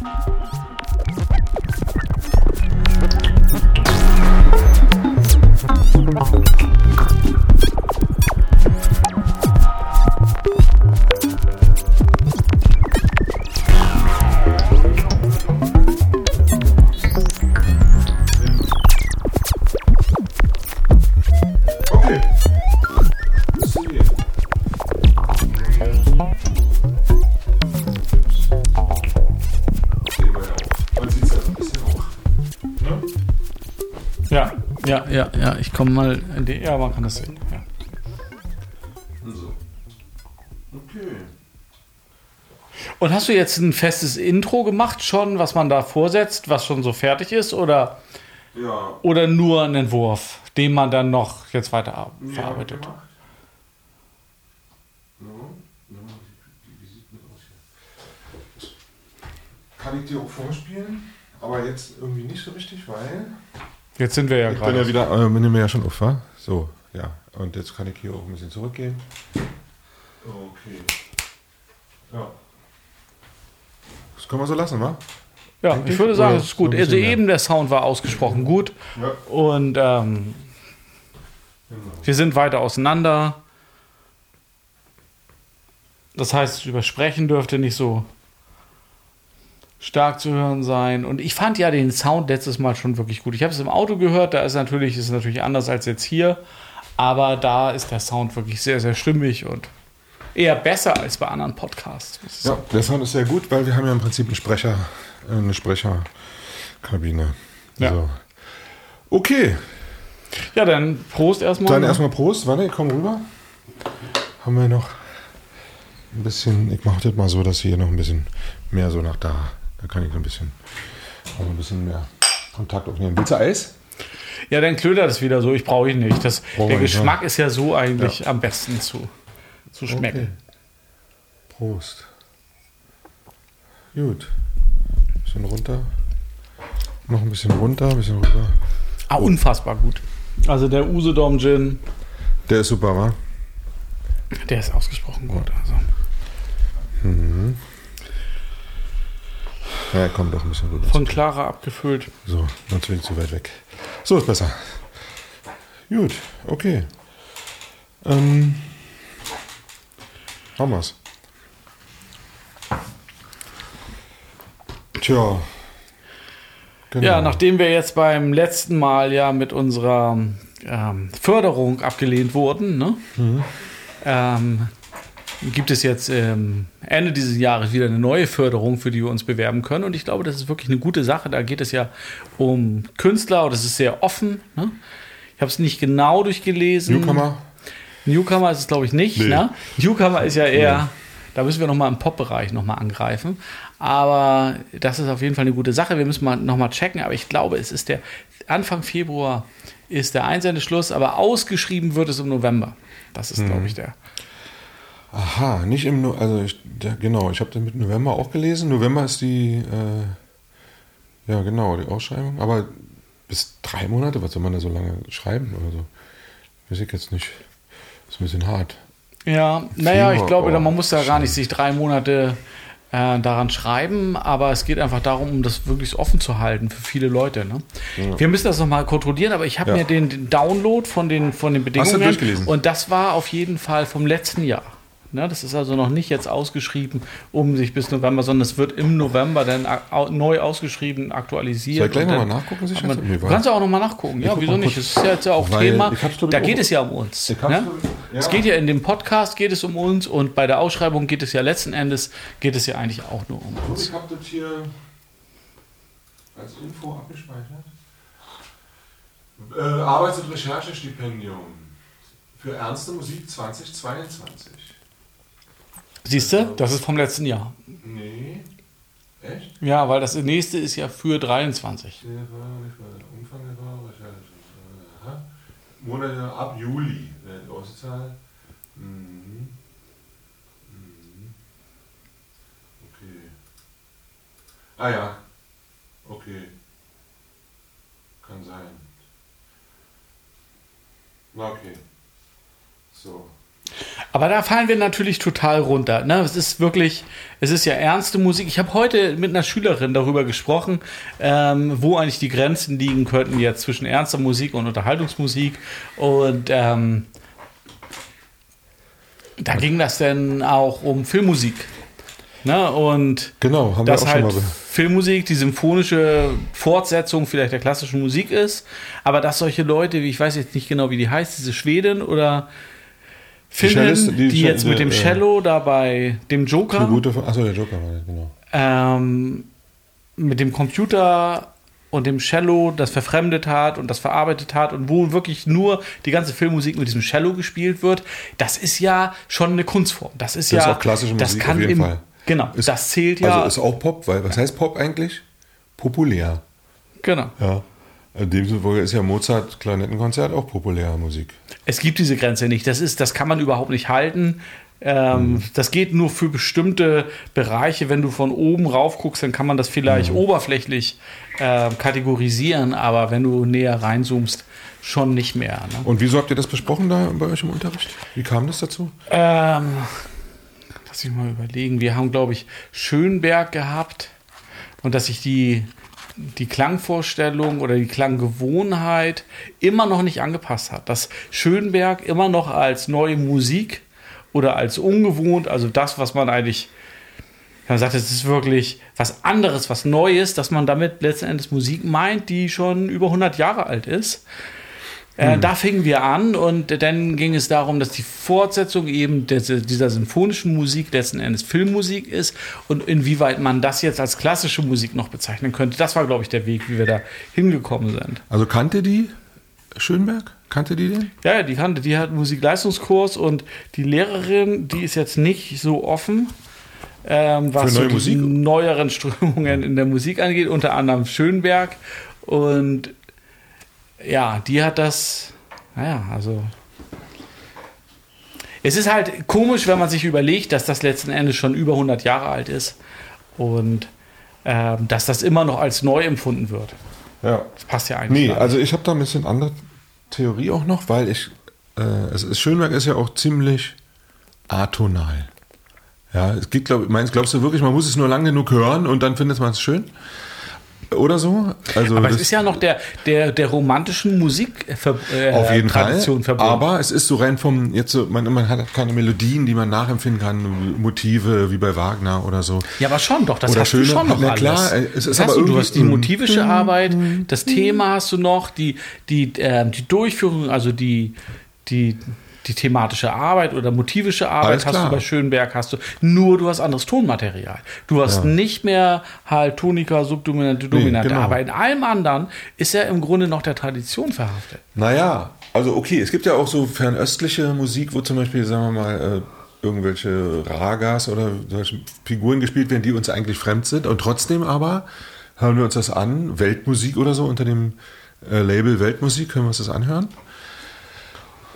Thank you. Komme mal in die. Ja, man kann das sehen. Ja. So. Okay. Und hast du jetzt ein festes Intro gemacht schon, was man da vorsetzt, was schon so fertig ist? Oder, Ja. oder nur ein Entwurf, den man dann noch jetzt weiter Ja, verarbeitet? Ja? Kann ich dir auch vorspielen, aber jetzt irgendwie nicht so richtig, weil. Jetzt sind wir ja Ich bin ja gerade. wieder, äh, bin ja schon auf, wa? So, ja. Und jetzt kann ich hier auch ein bisschen zurückgehen. Okay. Ja. Das können wir so lassen, wa? Ja, Denke ich ich, würde sagen, es ist gut. Also mehr? eben der Sound war ausgesprochen gut. Ja. Und ähm, Genau. wir sind weiter auseinander. Das heißt, übersprechen dürfte nicht so stark zu hören sein. Und ich fand ja den Sound letztes Mal schon wirklich gut. Ich habe es im Auto gehört, da ist natürlich, ist natürlich anders als jetzt hier. Aber da ist der Sound wirklich sehr, sehr stimmig und eher besser als bei anderen Podcasts. Ja, sagen. der Sound ist sehr gut, weil wir haben ja im Prinzip einen Sprecher, äh, eine Sprecherkabine. Ja. So. Okay, ja, dann Prost erstmal. dann erstmal Prost. Warte, ich komm rüber. Haben wir noch ein bisschen, ich mache das mal so, dass hier noch ein bisschen mehr so nach da. Da kann ich ein bisschen, ein bisschen mehr Kontakt aufnehmen. Willst du Eis? Ja, dann klödert es wieder so. Ich brauche ihn nicht. Das, Brauchen der nicht, Geschmack ist ja so eigentlich am besten zu, zu schmecken. Okay. Prost. Gut. Bisschen runter. Noch ein bisschen runter, ein bisschen rüber. Ah, unfassbar gut. Also der Usedom Gin, Der ist super, wa? der ist ausgesprochen gut. Also. Ja, komm doch ein bisschen rüber. Von Clara abgefüllt. So, natürlich zu weit weg. So ist besser. Gut, okay. Ähm, haben wir's. Tja. Genau. Ja, nachdem wir jetzt beim letzten Mal ja mit unserer ähm, Förderung abgelehnt wurden, ne? ähm, gibt es jetzt ähm, Ende dieses Jahres wieder eine neue Förderung, für die wir uns bewerben können. Und ich glaube, das ist wirklich eine gute Sache. Da geht es ja um Künstler und es ist sehr offen. Ne? Ich habe es nicht genau durchgelesen. Newcomer. Newcomer ist es, glaube ich, nicht. Nee. Ne? Newcomer ist ja eher, da müssen wir nochmal im Pop-Bereich nochmal angreifen. Aber das ist auf jeden Fall eine gute Sache. Wir müssen mal nochmal checken. Aber ich glaube, es ist der Anfang Februar ist der Einsendeschluss, aber ausgeschrieben wird es im November. Das ist, glaube ich, der. Aha, nicht im No also ich, der, genau, ich habe den mit November auch gelesen. November ist die äh, ja genau, die Ausschreibung, aber bis drei Monate, was soll man da so lange schreiben oder so? Weiß ich jetzt nicht. Ist ein bisschen hart. Ja, naja, ich glaube, oh, man muss da gar nicht sich drei Monate äh, daran schreiben, aber es geht einfach darum, um das wirklich offen zu halten für viele Leute. Ne? Wir müssen das nochmal kontrollieren, aber ich habe Ja. mir den, den Download von den, von den Bedingungen durchgelesen? und das war auf jeden Fall vom letzten Jahr. Ne, das ist also noch nicht jetzt ausgeschrieben, um sich bis November, sondern es wird im November dann au- neu ausgeschrieben, aktualisiert. Soll ich gleich und noch dann- mal nachgucken, sicher? Aber Nee, Du kannst ja auch nochmal nachgucken. Ja, wieso nicht? Das ist ja jetzt ja auch Thema. Da geht es ja um uns. Ne? ich- Es ja. geht ja in dem Podcast geht es um uns und bei der Ausschreibung geht es ja letzten Endes geht es ja eigentlich auch nur um uns. Ich habe das hier als Info abgespeichert. Äh, Arbeits- und Recherchestipendium für ernste Musik 2022. Siehst du, das ist vom letzten Jahr. Nee. Echt? Ja, weil das nächste ist ja für 23. Der war nicht mal der Umfang der war Recherche. Aha. Monate ab Juli. Die Auszahl. Mhm. Mhm. Okay. Ah ja. Okay. Kann sein. Na okay. So. Aber da fallen wir natürlich total runter. Ne? Es ist wirklich, es ist ja ernste Musik. Ich habe heute mit einer Schülerin darüber gesprochen, ähm, wo eigentlich die Grenzen liegen könnten jetzt zwischen ernster Musik und Unterhaltungsmusik. Und ähm, da ging das dann auch um Filmmusik. Ne? Und genau, haben wir dass auch halt schon mal. Filmmusik die symphonische Fortsetzung vielleicht der klassischen Musik ist, aber dass solche Leute, wie ich weiß jetzt nicht genau, wie die heißt, diese Schwedin oder Cellist- die, die- jetzt mit dem äh, Cello da bei dem Joker von, achso, der Joker war das, genau. ähm, mit dem Computer und dem Cello das verfremdet hat und das verarbeitet hat und wo wirklich nur die ganze Filmmusik mit diesem Cello gespielt wird, das ist ja schon eine Kunstform. Das ist Das ja ist auch klassische das Musik kann auf jeden im, Fall. Genau, Ist- das zählt ja. Also ist auch Pop, weil was heißt Pop eigentlich? Populär. genau. Ja. In dem Sinne ist ja Mozart Klarinettenkonzert auch populäre Musik. Es gibt diese Grenze nicht. Das ist, das kann man überhaupt nicht halten. Ähm, Mhm. Das geht nur für bestimmte Bereiche. Wenn du von oben rauf guckst, dann kann man das vielleicht Mhm. oberflächlich äh, kategorisieren, aber wenn du näher reinzoomst, schon nicht mehr. Ne? Und wieso habt ihr das besprochen da bei euch im Unterricht? Wie kam das dazu? Ähm, lass ich mal überlegen. Wir haben, glaube ich, Schönberg gehabt und dass sich die, die Klangvorstellung oder die Klanggewohnheit immer noch nicht angepasst hat. Dass Schönberg immer noch als neue Musik oder als ungewohnt, also das, was man eigentlich, man sagt, es ist wirklich was anderes, was Neues, dass man damit letzten Endes Musik meint, die schon über 100 Jahre alt ist. Äh, Da fingen wir an und dann ging es darum, dass die Fortsetzung eben des, dieser symphonischen Musik letzten Endes Filmmusik ist und inwieweit man das jetzt als klassische Musik noch bezeichnen könnte. Das war, glaube ich, der Weg, wie wir da hingekommen sind. Also kannte die Schönberg? Kannte die den? Ja, die kannte, die hat Musikleistungskurs und die Lehrerin, die ist jetzt nicht so offen, ähm, was Für so neue die Musik? neueren Strömungen in der Musik angeht, unter anderem Schönberg. Und ja, die hat das, naja, also. Es ist halt komisch, wenn man sich überlegt, dass das letzten Endes schon über 100 Jahre alt ist und ähm, dass das immer noch als neu empfunden wird. Ja. Das passt ja eigentlich. Nee, also ich habe da ein bisschen andere Theorie auch noch, weil ich, äh, es ist, Schönberg ist ja auch ziemlich atonal. Ja, es geht, glaub, meinst, glaubst du wirklich, man muss es nur lang genug hören und dann findet man es schön? Oder so? Also Aber es ist ja noch der, der, der romantischen Musik äh, ver- äh, auf jeden Tradition Fall. verbunden. Aber es ist so rein vom, jetzt so, man, man hat keine Melodien, die man nachempfinden kann, Motive wie bei Wagner oder so. ja, aber schon doch, das Oder hast schöne- du schon noch na alles. klar, äh, es ist aber du, du hast die motivische Arbeit, das Thema hast du noch, die, die, ähm, die Durchführung, also die, die, die thematische Arbeit oder motivische Arbeit hast du bei Schönberg, hast du nur, du hast anderes Tonmaterial. Du hast nicht mehr halt Tonika, Subdominante, Dominante, genau. aber in allem anderen ist er im Grunde noch der Tradition verhaftet. Naja, also okay, es gibt ja auch so fernöstliche Musik, wo zum Beispiel, sagen wir mal, äh, irgendwelche Ragas oder solche Figuren gespielt werden, die uns eigentlich fremd sind. Und trotzdem aber hören wir uns das an, Weltmusik oder so, unter dem äh, Label Weltmusik, können wir uns das anhören.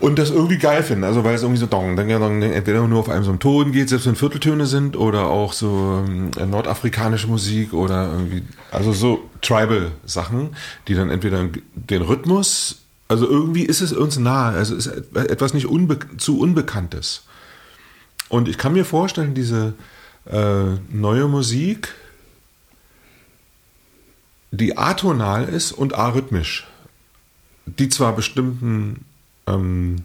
Und das irgendwie geil finden, also weil es irgendwie so dong, dann, dann entweder nur auf einem so einem Ton geht, selbst wenn Vierteltöne sind, oder auch so ähm, nordafrikanische Musik oder irgendwie, also so Tribal-Sachen, die dann entweder den Rhythmus, also irgendwie ist es uns nahe, also ist etwas nicht unbe zu Unbekanntes. Und ich kann mir vorstellen, diese äh, neue Musik, die atonal ist und arrhythmisch, die zwar bestimmten ähm,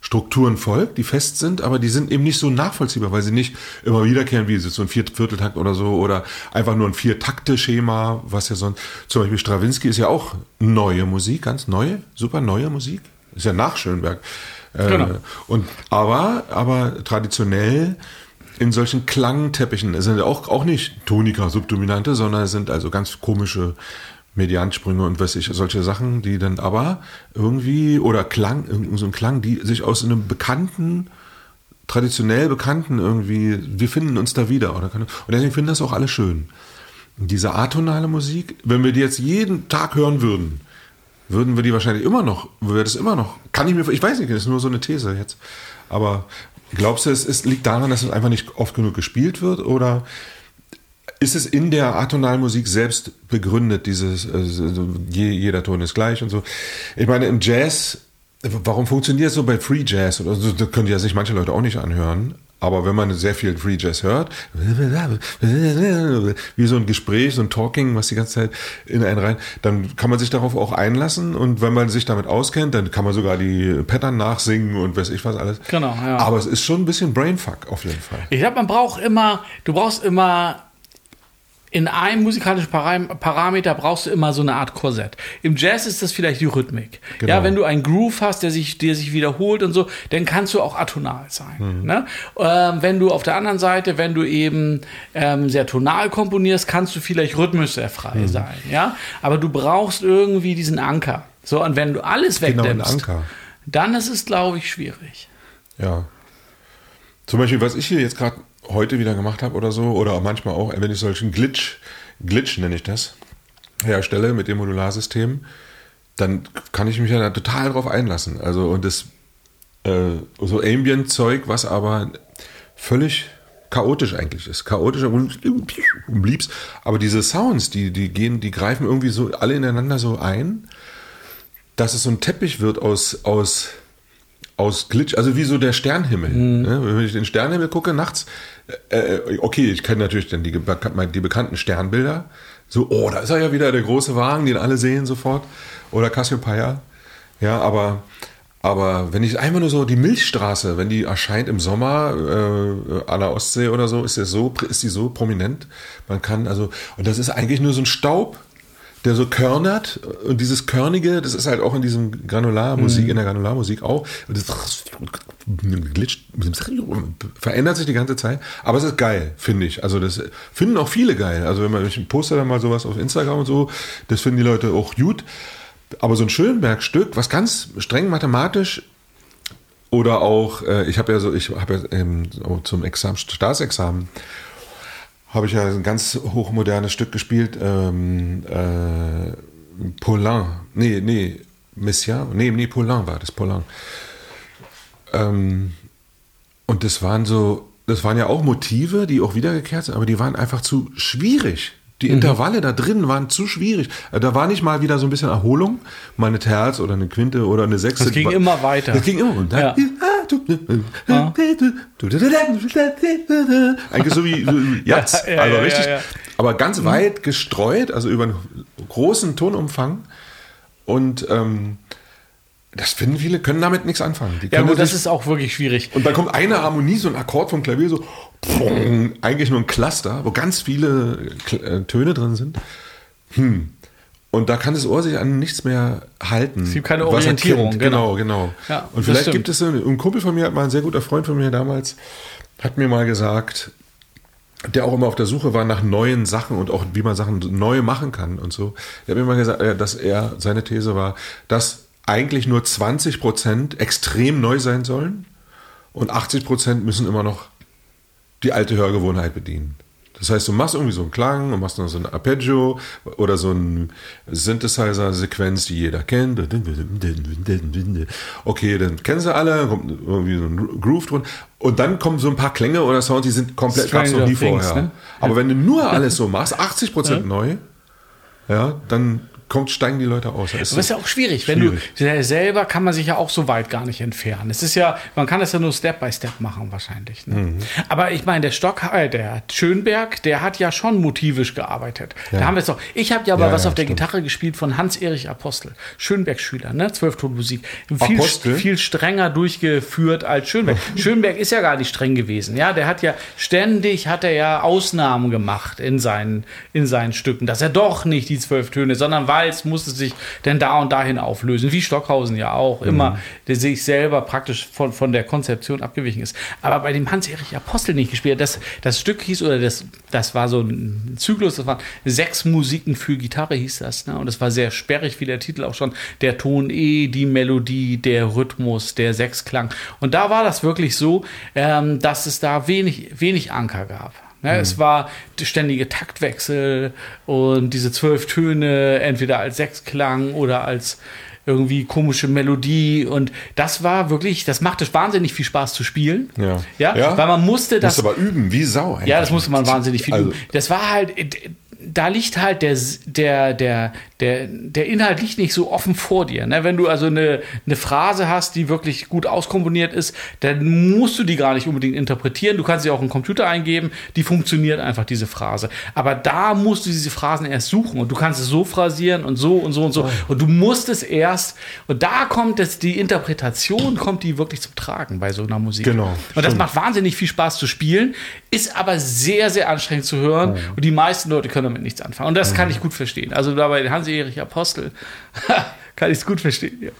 Strukturen folgt, die fest sind, aber die sind eben nicht so nachvollziehbar, weil sie nicht immer wiederkehren, wie so ein Vierteltakt oder so, oder einfach nur ein Vier-Takte-Schema, was ja sonst, zum Beispiel Stravinsky ist ja auch neue Musik, ganz neue, super neue Musik, ist ja nach Schönberg. Äh, Genau. Und, aber, aber traditionell in solchen Klangteppichen, es sind auch, auch nicht Tonika, Subdominante, sondern es sind also ganz komische Mediansprünge und weiß ich, solche Sachen, die dann aber irgendwie, oder Klang, irgend so ein Klang, die sich aus einem bekannten, traditionell bekannten irgendwie, wir finden uns da wieder. Oder und deswegen finden das auch alle schön. Diese atonale Musik, wenn wir die jetzt jeden Tag hören würden, würden wir die wahrscheinlich immer noch, wäre das immer noch, kann ich mir, ich weiß nicht, das ist nur so eine These jetzt. Aber glaubst du, es ist, liegt daran, dass es einfach nicht oft genug gespielt wird oder ist es in der atonalen Musik selbst begründet, dieses, also je, jeder Ton ist gleich und so? Ich meine, im Jazz warum funktioniert es so bei Free Jazz? Oder so, das können ja sich manche Leute auch nicht anhören. Aber wenn man sehr viel Free Jazz hört, wie so ein Gespräch, so ein Talking, was die ganze Zeit in einen rein, dann kann man sich darauf auch einlassen und wenn man sich damit auskennt, dann kann man sogar die Pattern nachsingen und weiß ich was alles. Genau, ja. Aber es ist schon ein bisschen Brainfuck auf jeden Fall. Ich glaube, man braucht immer, du brauchst immer in einem musikalischen Param Parameter brauchst du immer so eine Art Korsett. Im Jazz ist das vielleicht die Rhythmik. Genau. Ja, wenn du einen Groove hast, der sich, der sich wiederholt und so, dann kannst du auch atonal sein. Mhm. Ne? Ähm, wenn du auf der anderen Seite, wenn du eben ähm, sehr tonal komponierst, kannst du vielleicht rhythmisch sehr frei Mhm. sein. Ja, aber du brauchst irgendwie diesen Anker. So, und wenn du alles Genau, wegnimmst, Anker. dann ist es, glaube ich, schwierig. Ja. Zum Beispiel, was ich hier jetzt gerade heute wieder gemacht habe oder so, oder manchmal auch, wenn ich solchen Glitch, Glitch nenne ich das, herstelle mit dem Modularsystem, dann kann ich mich ja da total drauf einlassen. Also und das äh, so Ambient-Zeug, was aber völlig chaotisch eigentlich ist. Chaotisch und blieb's. Aber diese Sounds, die, die gehen, die greifen irgendwie so alle ineinander so ein, dass es so ein Teppich wird aus, aus, aus Glitch, also wie so der Sternhimmel. Ne? Wenn ich den Sternhimmel gucke nachts, äh, okay, ich kenne natürlich dann die, die bekannten Sternbilder. So, oh, da ist er ja wieder, der große Wagen, den alle sehen sofort. Oder Cassiopeia. Ja, aber, aber wenn ich einfach nur so die Milchstraße, wenn die erscheint im Sommer äh, an der Ostsee oder so, ist, so, ist die so prominent. Man kann also, und das ist eigentlich nur so ein Staub, der so körnert und dieses Körnige, das ist halt auch in diesem Granularmusik, in der Granularmusik auch. Und das glitscht, verändert sich die ganze Zeit, aber es ist geil, finde ich. Also das finden auch viele geil. Also wenn man ich poste dann mal sowas auf Instagram und so, das finden die Leute auch gut. Aber so ein Schönberg-Stück, was ganz streng mathematisch oder auch, äh, ich habe ja so, ich habe ja ähm, zum Examen, Staatsexamen habe ich ja ein ganz hochmodernes Stück gespielt, ähm, äh, Paulin, nee, nee, Messiaen, nee, nee, Paulin war das, Paulin. Ähm, und das waren so, das waren ja auch Motive, die auch wiedergekehrt sind, aber die waren einfach zu schwierig. Die Intervalle da drin waren zu schwierig. Äh, Da war nicht mal wieder so ein bisschen Erholung, mal eine Terz oder eine Quinte oder eine Sechste. Das ging immer weiter. Das ging immer. Und dann, Ja. Eigentlich so wie, Jazz. Ja, ja, also richtig. ja. Aber ganz weit gestreut, also über einen großen Tonumfang. Und ähm, das finden viele, können damit nichts anfangen. Ja, gut, das ist auch wirklich schwierig. und dann kommt eine Harmonie, so ein Akkord vom Klavier, so eigentlich nur ein Cluster, wo ganz viele äh, Töne drin sind. Hm. Und da kann das Ohr sich an nichts mehr halten. Es gibt keine er Orientierung, genau. Genau, genau. Ja, und vielleicht gibt es, ein, ein Kumpel von mir, hat mal ein sehr guter Freund von mir damals, hat mir mal gesagt, der auch immer auf der Suche war nach neuen Sachen und auch wie man Sachen neu machen kann und so. Der hat mir mal gesagt, äh, dass er, seine These war, dass eigentlich nur 20 Prozent extrem neu sein sollen und 80 Prozent müssen immer noch die alte Hörgewohnheit bedienen. Das heißt, du machst irgendwie so einen Klang und machst noch so ein Arpeggio oder so ein Synthesizer-Sequenz, die jeder kennt. Okay, dann kennen sie alle, kommt irgendwie so ein Groove drin. Und dann kommen so ein paar Klänge oder Sounds, die sind komplett, gab's noch Stranger nie Things, vorher. ne? Aber wenn du nur alles so machst, 80% neu, ja, dann kommt, steigen die Leute aus. Da ist Aber ist ja auch schwierig, wenn Schwierig. du der selber kann man sich ja auch so weit gar nicht entfernen. Es ist ja, man kann das ja nur Step by Step machen wahrscheinlich. Ne? Mhm. Aber ich meine, der Stock, äh, der Schönberg, der hat ja schon motivisch gearbeitet. Da haben wir es doch. Ich habe ja aber Ja, was ja, auf der stimmt. Gitarre gespielt von Hans-Erich Apostel, Schönberg-Schüler, ne, Zwölftonmusik. Viel, Apostel? viel strenger durchgeführt als Schönberg. Schönberg ist ja gar nicht streng gewesen. Ja, der hat ja ständig hat er ja Ausnahmen gemacht in seinen in seinen Stücken, dass er doch nicht die zwölf Töne, sondern Walz musste sich denn da und dahin auflösen, wie Stockhausen ja auch immer, der sich selber praktisch von, von der Konzeption abgewichen ist. Aber bei dem Hans-Erich Apostel nicht gespielt. Das, das Stück hieß, oder das, das war so ein Zyklus, das waren sechs Musiken für Gitarre, hieß das. Ne? Und es war sehr sperrig, wie der Titel auch schon. Der Ton E, die Melodie, der Rhythmus, der Sechsklang. Und da war das wirklich so, ähm, dass es da wenig, wenig Anker gab. Ne, Es war ständige Taktwechsel und diese zwölf Töne entweder als Sechsklang oder als irgendwie komische Melodie und das war wirklich, das machte wahnsinnig viel Spaß zu spielen. Ja. ja, Ja? weil man musste das Musst aber üben, wie Sau. ja, das musste man wahnsinnig viel Also- üben. Das war halt, da liegt halt der, der, der, der, der Inhalt liegt nicht so offen vor dir. Ne? Wenn du also eine, eine Phrase hast, die wirklich gut auskomponiert ist, dann musst du die gar nicht unbedingt interpretieren. Du kannst sie auch in den Computer eingeben, die funktioniert einfach, diese Phrase. Aber da musst du diese Phrasen erst suchen und du kannst es so phrasieren und so und so und so. Und du musst es erst, und da kommt es, die Interpretation kommt die wirklich zum Tragen bei so einer Musik. Genau. Und das stimmt. macht wahnsinnig viel Spaß zu spielen, ist aber sehr, sehr anstrengend zu hören. Oh. Und die meisten Leute können damit nichts anfangen. Und das kann ich gut verstehen. Also da bei Hansi-Erich Apostel kann ich es gut verstehen. Ja.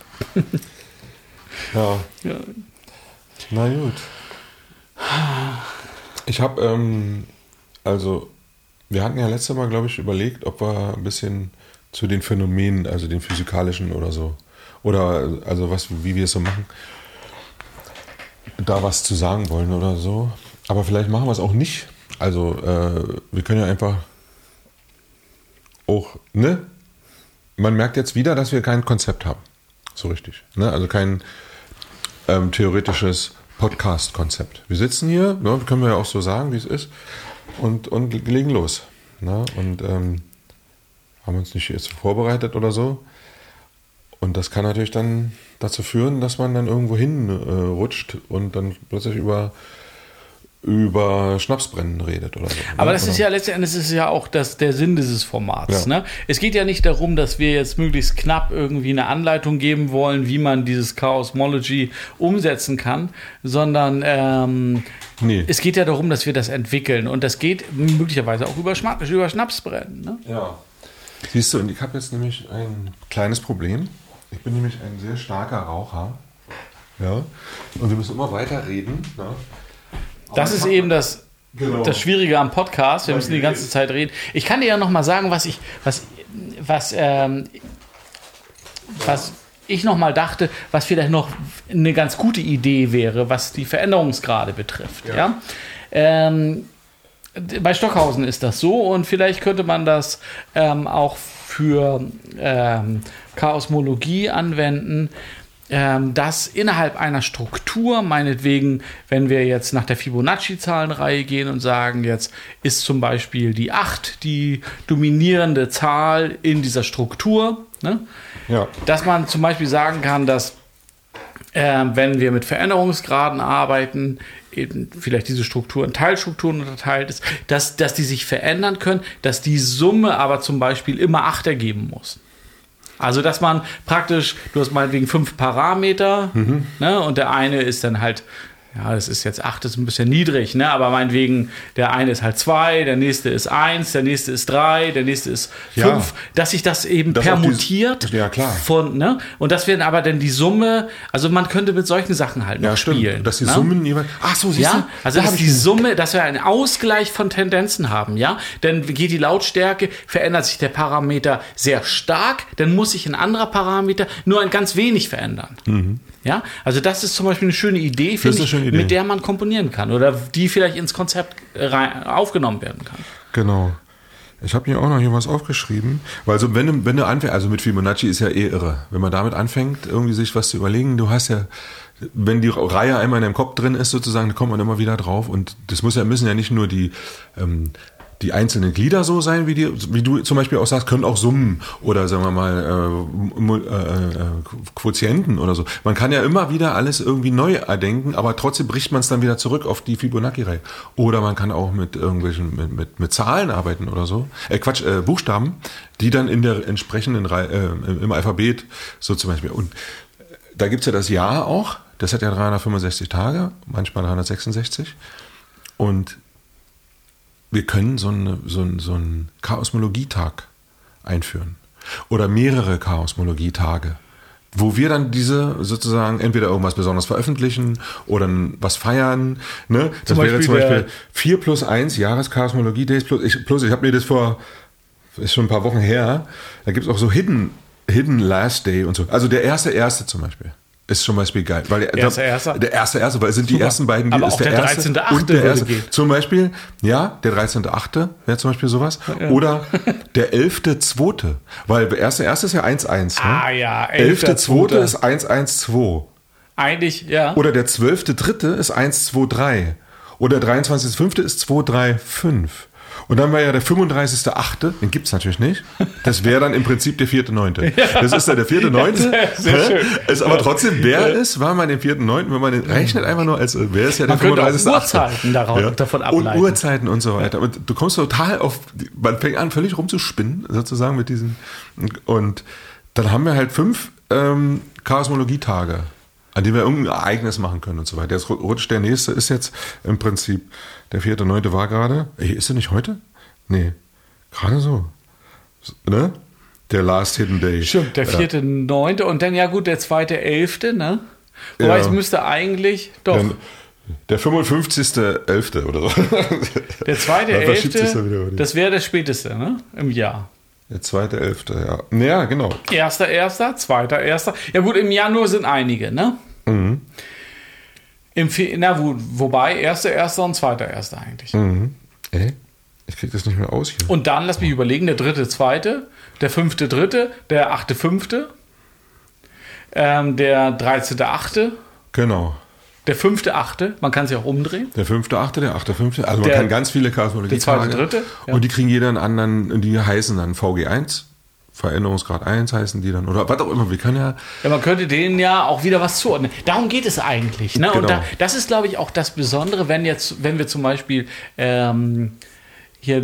ja. ja. Na gut. Ich habe, ähm, also, wir hatten ja letztes Mal, glaube ich, überlegt, ob wir ein bisschen zu den Phänomenen, also den physikalischen oder so, oder also was, wie wir es so machen, da was zu sagen wollen oder so. Aber vielleicht machen wir es auch nicht. Also, äh, wir können ja einfach auch, ne? Man merkt jetzt wieder, dass wir kein Konzept haben. So richtig. Ne? Also kein ähm, theoretisches Podcast-Konzept. Wir sitzen hier, ne, können wir ja auch so sagen, wie es ist, und, und legen los. Ne? Und ähm, haben uns nicht jetzt vorbereitet oder so. Und das kann natürlich dann dazu führen, dass man dann irgendwo hin äh, und dann plötzlich über über Schnapsbrennen redet oder so. Ne? Aber das oder? ist ja letztendlich ist ja auch das, der Sinn dieses Formats. Ja. Ne? Es geht ja nicht darum, dass wir jetzt möglichst knapp irgendwie eine Anleitung geben wollen, wie man dieses Chaosmology umsetzen kann, sondern ähm, nee. es geht ja darum, dass wir das entwickeln und das geht möglicherweise auch über, Schma über Schnapsbrennen. Ne? Ja. Siehst du, und ich habe jetzt nämlich ein kleines Problem. Ich bin nämlich ein sehr starker Raucher. Ja. Und wir müssen immer weiter reden. Ne? Das ist eben das, genau. das Schwierige am Podcast. Wir müssen die ganze Zeit reden. Ich kann dir ja noch mal sagen, was ich, was, was, ähm, was ich noch mal dachte, was vielleicht noch eine ganz gute Idee wäre, was die Veränderungsgrade betrifft. Ja. ja? Ähm, bei Stockhausen ist das so und vielleicht könnte man das ähm, auch für ähm, Chaosmologie anwenden dass innerhalb einer Struktur, meinetwegen, wenn wir jetzt nach der Fibonacci-Zahlenreihe gehen und sagen, jetzt ist zum Beispiel die 8 die dominierende Zahl in dieser Struktur, ne? ja. dass man zum Beispiel sagen kann, dass äh, wenn wir mit Veränderungsgraden arbeiten, eben vielleicht diese Struktur in Teilstrukturen unterteilt ist, dass, dass die sich verändern können, dass die Summe aber zum Beispiel immer 8 ergeben muss. Also, dass man praktisch, du hast meinetwegen fünf Parameter, mhm. ne, und der eine ist dann halt ja, das ist jetzt acht, ist ein bisschen niedrig, ne? aber meinetwegen, der eine ist halt zwei, der nächste ist eins, der nächste ist drei, der nächste ist fünf, ja. dass sich das eben das permutiert. Die, ja, klar. Von, ne? Und das werden aber dann die Summe, also man könnte mit solchen Sachen halt noch ja, spielen. Stimmt. Dass die ne? Summen jeweils. Ach so, siehst ja? du? Also, da dass die Summe, dass wir einen Ausgleich von Tendenzen haben, ja? Denn geht die Lautstärke, verändert sich der Parameter sehr stark, dann muss sich ein anderer Parameter nur ein ganz wenig verändern. Mhm. Ja, also das ist zum Beispiel eine schöne Idee, finde ich, Idee. mit der man komponieren kann oder die vielleicht ins Konzept rein, aufgenommen werden kann. Genau. Ich habe mir auch noch hier was aufgeschrieben, weil so, wenn du, wenn du anfängst, also mit Fibonacci ist ja eh irre, wenn man damit anfängt, irgendwie sich was zu überlegen, du hast ja, wenn die Reihe einmal in deinem Kopf drin ist sozusagen, dann kommt man immer wieder drauf und das muss ja, müssen ja nicht nur die, ähm, die einzelnen Glieder so sein, wie, die, wie du zum Beispiel auch sagst, können auch Summen oder sagen wir mal äh, äh, äh, Quotienten oder so. Man kann ja immer wieder alles irgendwie neu erdenken, aber trotzdem bricht man es dann wieder zurück auf die Fibonacci-Reihe. Oder man kann auch mit irgendwelchen, mit, mit, mit Zahlen arbeiten oder so. Äh, Quatsch, äh, Buchstaben, die dann in der entsprechenden Reihe, äh, im Alphabet so zum Beispiel. Und da gibt's ja das Jahr auch, das hat ja 365 Tage, manchmal 366. Und wir können so, eine, so, ein, so einen Chaosmologietag einführen. Oder mehrere Chaosmologietage wo wir dann diese sozusagen entweder irgendwas Besonderes veröffentlichen oder was feiern. Ne? Das wäre zum Beispiel 4 plus 1 Jahreskosmologie Days plus. Ich, plus, ich habe mir das vor, ist schon ein paar Wochen her, da gibt es auch so Hidden, Hidden Last Day und so. Also der erste erste zum Beispiel. Ist schon Beispiel geil. Weil der erste, erste. Der erste, erste, weil es sind die ersten beiden, die Aber ist der, der 13. Erste 8. und der erste. Zum Beispiel, ja, der 13.8. wäre zum Beispiel sowas. Ja. Oder der 11.2. Weil der erste, erste ist ja 1-1. Ne? Ah ja, 11.2. ist 1-1-2. Eigentlich, ja. Oder der 12.3. ist 1-2-3. Oder der 23.5. ist 2-3-5. Und dann war ja der 35.8., den gibt es natürlich nicht. Das wäre dann im Prinzip der 4.9. Das ist dann der 4.9. Sehr, sehr schön. Ist aber trotzdem, wer es, war man den 4.9., wenn man den rechnet einfach nur als, wer ist ja der Man könnte auch 35.8. Uhrzeiten darauf- davon Und ableiten. Uhrzeiten und so weiter. Und du kommst total auf, man fängt an, völlig rumzuspinnen, sozusagen mit diesen, und dann haben wir halt fünf ähm, Chaosmologie-Tage, an denen wir irgendein Ereignis machen können und so weiter. Jetzt rutscht der nächste, ist jetzt im Prinzip, der vierte, neunte war gerade, Ey, ist er nicht heute? Nee, gerade so. Ne? Der Last Hidden Day. Stimmt, der vierte, neunte und dann ja gut, der zweite, elfte, ne? Wobei Ja. es müsste eigentlich doch. Der, der 55.11. oder so. Der zweite, Dann sich's elfte, ja das wäre der späteste, ne? Im Jahr. Der zweite, elfte, ja. Ja, genau. Erster, erster, zweiter, erster. Ja gut, im Januar sind einige, ne? Mhm. Im Fe na, wo, wobei, erster, erster und zweiter, erster eigentlich. Mhm. Ey, ich krieg das nicht mehr aus hier. Und dann, lass mich überlegen, der dritte, zweite, der fünfte, dritte, der achte, fünfte, ähm, der dreizehnte, achte, Genau. der fünfte, achte, man kann sich auch umdrehen. Der fünfte, achte, der achte, fünfte. Also man Der- kann ganz viele Chaosmologie der zweite, dritte, ja. Und die kriegen jeder einen anderen, die heißen dann VG1. Veränderungsgrad 1 heißen die dann. Oder was auch immer. Wir können ja. Ja, man könnte denen ja auch wieder was zuordnen. Darum geht es eigentlich. Ne? Und Genau. da, das ist, glaube ich, auch das Besondere, wenn jetzt, wenn wir zum Beispiel ähm, hier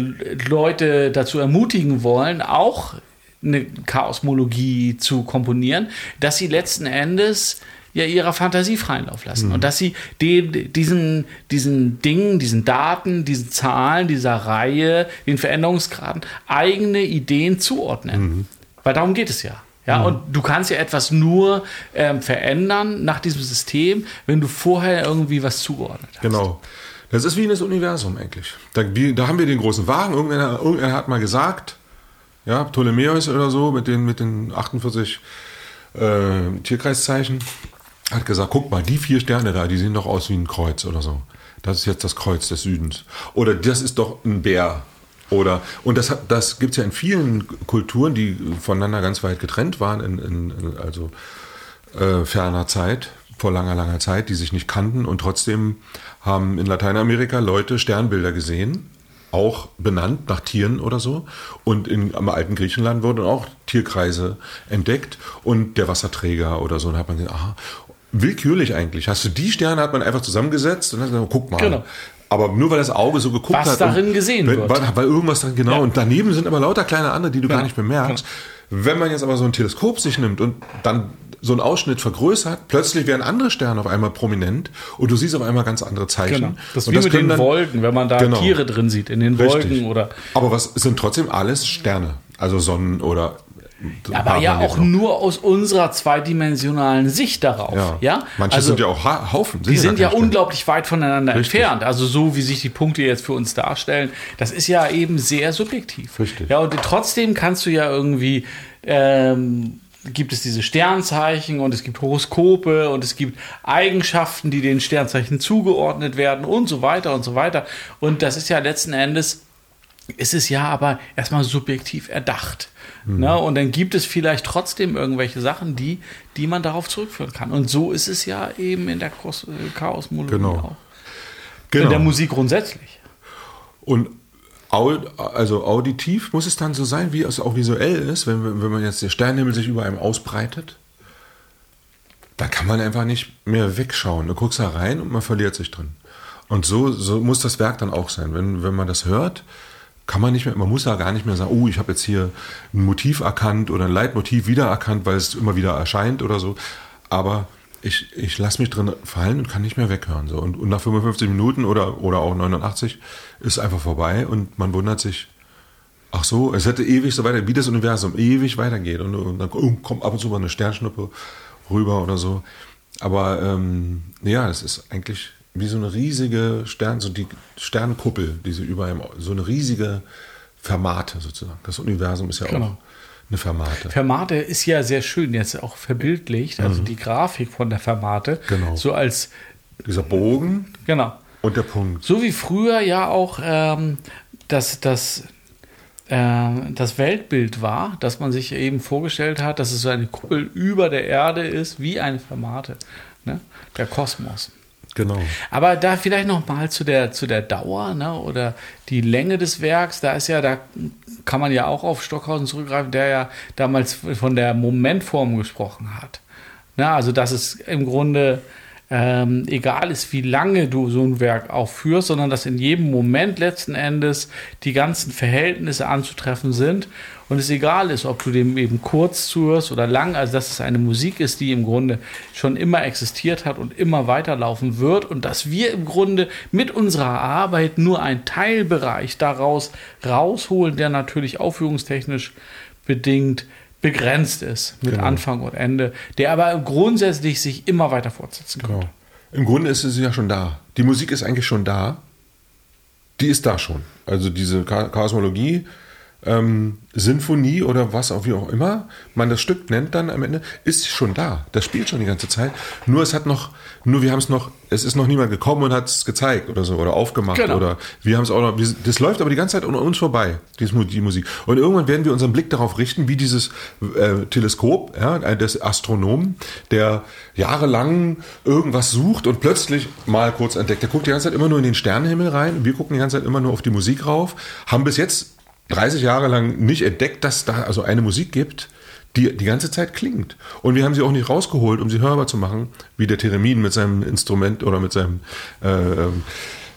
Leute dazu ermutigen wollen, auch eine Chaosmologie zu komponieren, dass sie letzten Endes ja ihrer Fantasie freien Lauf lassen Mhm. und dass sie den, diesen, diesen Dingen, diesen Daten, diesen Zahlen, dieser Reihe, den Veränderungsgraden eigene Ideen zuordnen. Mhm. Weil darum geht es ja. Ja, und du kannst ja etwas nur ähm, verändern nach diesem System, wenn du vorher irgendwie was zugeordnet hast. Genau. Das ist wie das Universum eigentlich. Da, wie, da haben wir den großen Wagen. Irgendeiner, irgendeiner hat mal gesagt, ja, Ptolemäus oder so, mit den, mit den 48 äh, Tierkreiszeichen, hat gesagt, guck mal, die vier Sterne da, die sehen doch aus wie ein Kreuz oder so. Das ist jetzt das Kreuz des Südens. Oder das ist doch ein Bär. Oder, und das, das gibt es ja in vielen Kulturen, die voneinander ganz weit getrennt waren, in, in, also äh, ferner Zeit, vor langer, langer Zeit, die sich nicht kannten und trotzdem haben in Lateinamerika Leute Sternbilder gesehen, auch benannt nach Tieren oder so. Und in, am alten Griechenland wurden auch Tierkreise entdeckt und der Wasserträger oder so. Und hat man gesagt, aha, willkürlich eigentlich. Hast du die Sterne, hat man einfach zusammengesetzt und hat gesagt, guck mal. Genau. Aber nur weil das Auge so geguckt Was hat. darin und, gesehen weil, wird. Weil, weil irgendwas drin, genau. Ja. Und daneben sind aber lauter kleine andere, die du gar Genau. nicht bemerkst. Wenn man jetzt aber so ein Teleskop sich nimmt und dann so einen Ausschnitt vergrößert, plötzlich werden andere Sterne auf einmal prominent und du siehst auf einmal ganz andere Zeichen. Genau. Das ist und wie mit können den dann- Wolken, wenn man da Genau. Tiere drin sieht, in den Richtig. Wolken oder. Aber was sind trotzdem alles Sterne, also Sonnen oder Aber ja auch Planeten. nur aus unserer zweidimensionalen Sicht darauf. Ja, Ja. Manche also, sind ja auch Ha- Haufen. Die sind ja unglaublich weit voneinander Richtig. entfernt. Also so wie sich die Punkte jetzt für uns darstellen, das ist ja eben sehr subjektiv. Richtig. Ja, und trotzdem kannst du ja irgendwie ähm, gibt es diese Sternzeichen und es gibt Horoskope und es gibt Eigenschaften, die den Sternzeichen zugeordnet werden und so weiter und so weiter. Und das ist ja letzten Endes ist es ja aber erstmal subjektiv erdacht. Mhm. Ne? Und dann gibt es vielleicht trotzdem irgendwelche Sachen, die, die man darauf zurückführen kann. Und so ist es ja eben in der äh, Chaosmologie Genau. auch. Genau. In der Musik grundsätzlich. Und also auditiv muss es dann so sein, wie es auch visuell ist, wenn, wenn man jetzt der Sternenhimmel sich über einem ausbreitet. Da kann man einfach nicht mehr wegschauen. Du guckst da rein und man verliert sich drin. Und so, so muss das Werk dann auch sein. Wenn, wenn man das hört, kann man nicht mehr, man muss da gar nicht mehr sagen, oh, ich habe jetzt hier ein Motiv erkannt oder ein Leitmotiv wiedererkannt, weil es immer wieder erscheint oder so. Aber ich, ich lasse mich drin fallen und kann nicht mehr weghören. So. Und, und nach 55 Minuten oder, oder auch 89 ist einfach vorbei und man wundert sich, ach so, es hätte ewig so weiter, wie das Universum ewig weitergeht. Und, und dann oh, kommt ab und zu mal eine Sternschnuppe rüber oder so. Aber ähm, ja, es ist eigentlich wie so eine riesige Stern, so die Sternkuppel, diese über einem, so eine riesige Fermate sozusagen. Das Universum ist ja Genau. auch eine Fermate. Fermate ist ja sehr schön jetzt auch verbildlicht, also die Grafik von der Fermate. Mhm. Genau. So als, Dieser Bogen genau. und der Punkt. So wie früher ja auch ähm, das, das, äh, das Weltbild war, dass man sich eben vorgestellt hat, dass es so eine Kuppel über der Erde ist, wie eine Fermate. Ne? Der Kosmos. Genau. Aber da vielleicht noch mal zu der, zu der Dauer ne, oder die Länge des Werks, da ist ja, da kann man ja auch auf Stockhausen zurückgreifen, der ja damals von der Momentform gesprochen hat. Na, also dass es im Grunde ähm, egal ist, wie lange du so ein Werk aufführst, sondern dass in jedem Moment letzten Endes die ganzen Verhältnisse anzutreffen sind. Und es egal ist, ob du dem eben kurz zuhörst oder lang, also dass es eine Musik ist, die im Grunde schon immer existiert hat und immer weiterlaufen wird und dass wir im Grunde mit unserer Arbeit nur einen Teilbereich daraus rausholen, der natürlich aufführungstechnisch bedingt begrenzt ist mit Genau. Anfang und Ende, der aber grundsätzlich sich immer weiter fortsetzen kann. Genau. Im Grunde ist sie ja schon da. Die Musik ist eigentlich schon da. Die ist da schon. Also diese Kosmologie, ähm, Sinfonie oder was auch wie auch immer man das Stück nennt dann am Ende, ist schon da. Das spielt schon die ganze Zeit. Nur es hat noch, nur wir haben es noch, es ist noch niemand gekommen und hat es gezeigt oder so oder aufgemacht Genau. oder wir haben es auch noch, wir, das läuft aber die ganze Zeit an uns vorbei, die Musik. Und irgendwann werden wir unseren Blick darauf richten, wie dieses äh, Teleskop ja, äh, des Astronomen, der jahrelang irgendwas sucht und plötzlich mal kurz entdeckt. Der guckt die ganze Zeit immer nur in den Sternenhimmel rein. Wir gucken die ganze Zeit immer nur auf die Musik rauf, haben bis jetzt 30 Jahre lang nicht entdeckt, dass da also eine Musik gibt, die die ganze Zeit klingt. Und wir haben sie auch nicht rausgeholt, um sie hörbar zu machen, wie der Theremin mit seinem Instrument oder mit seinem äh, ähm,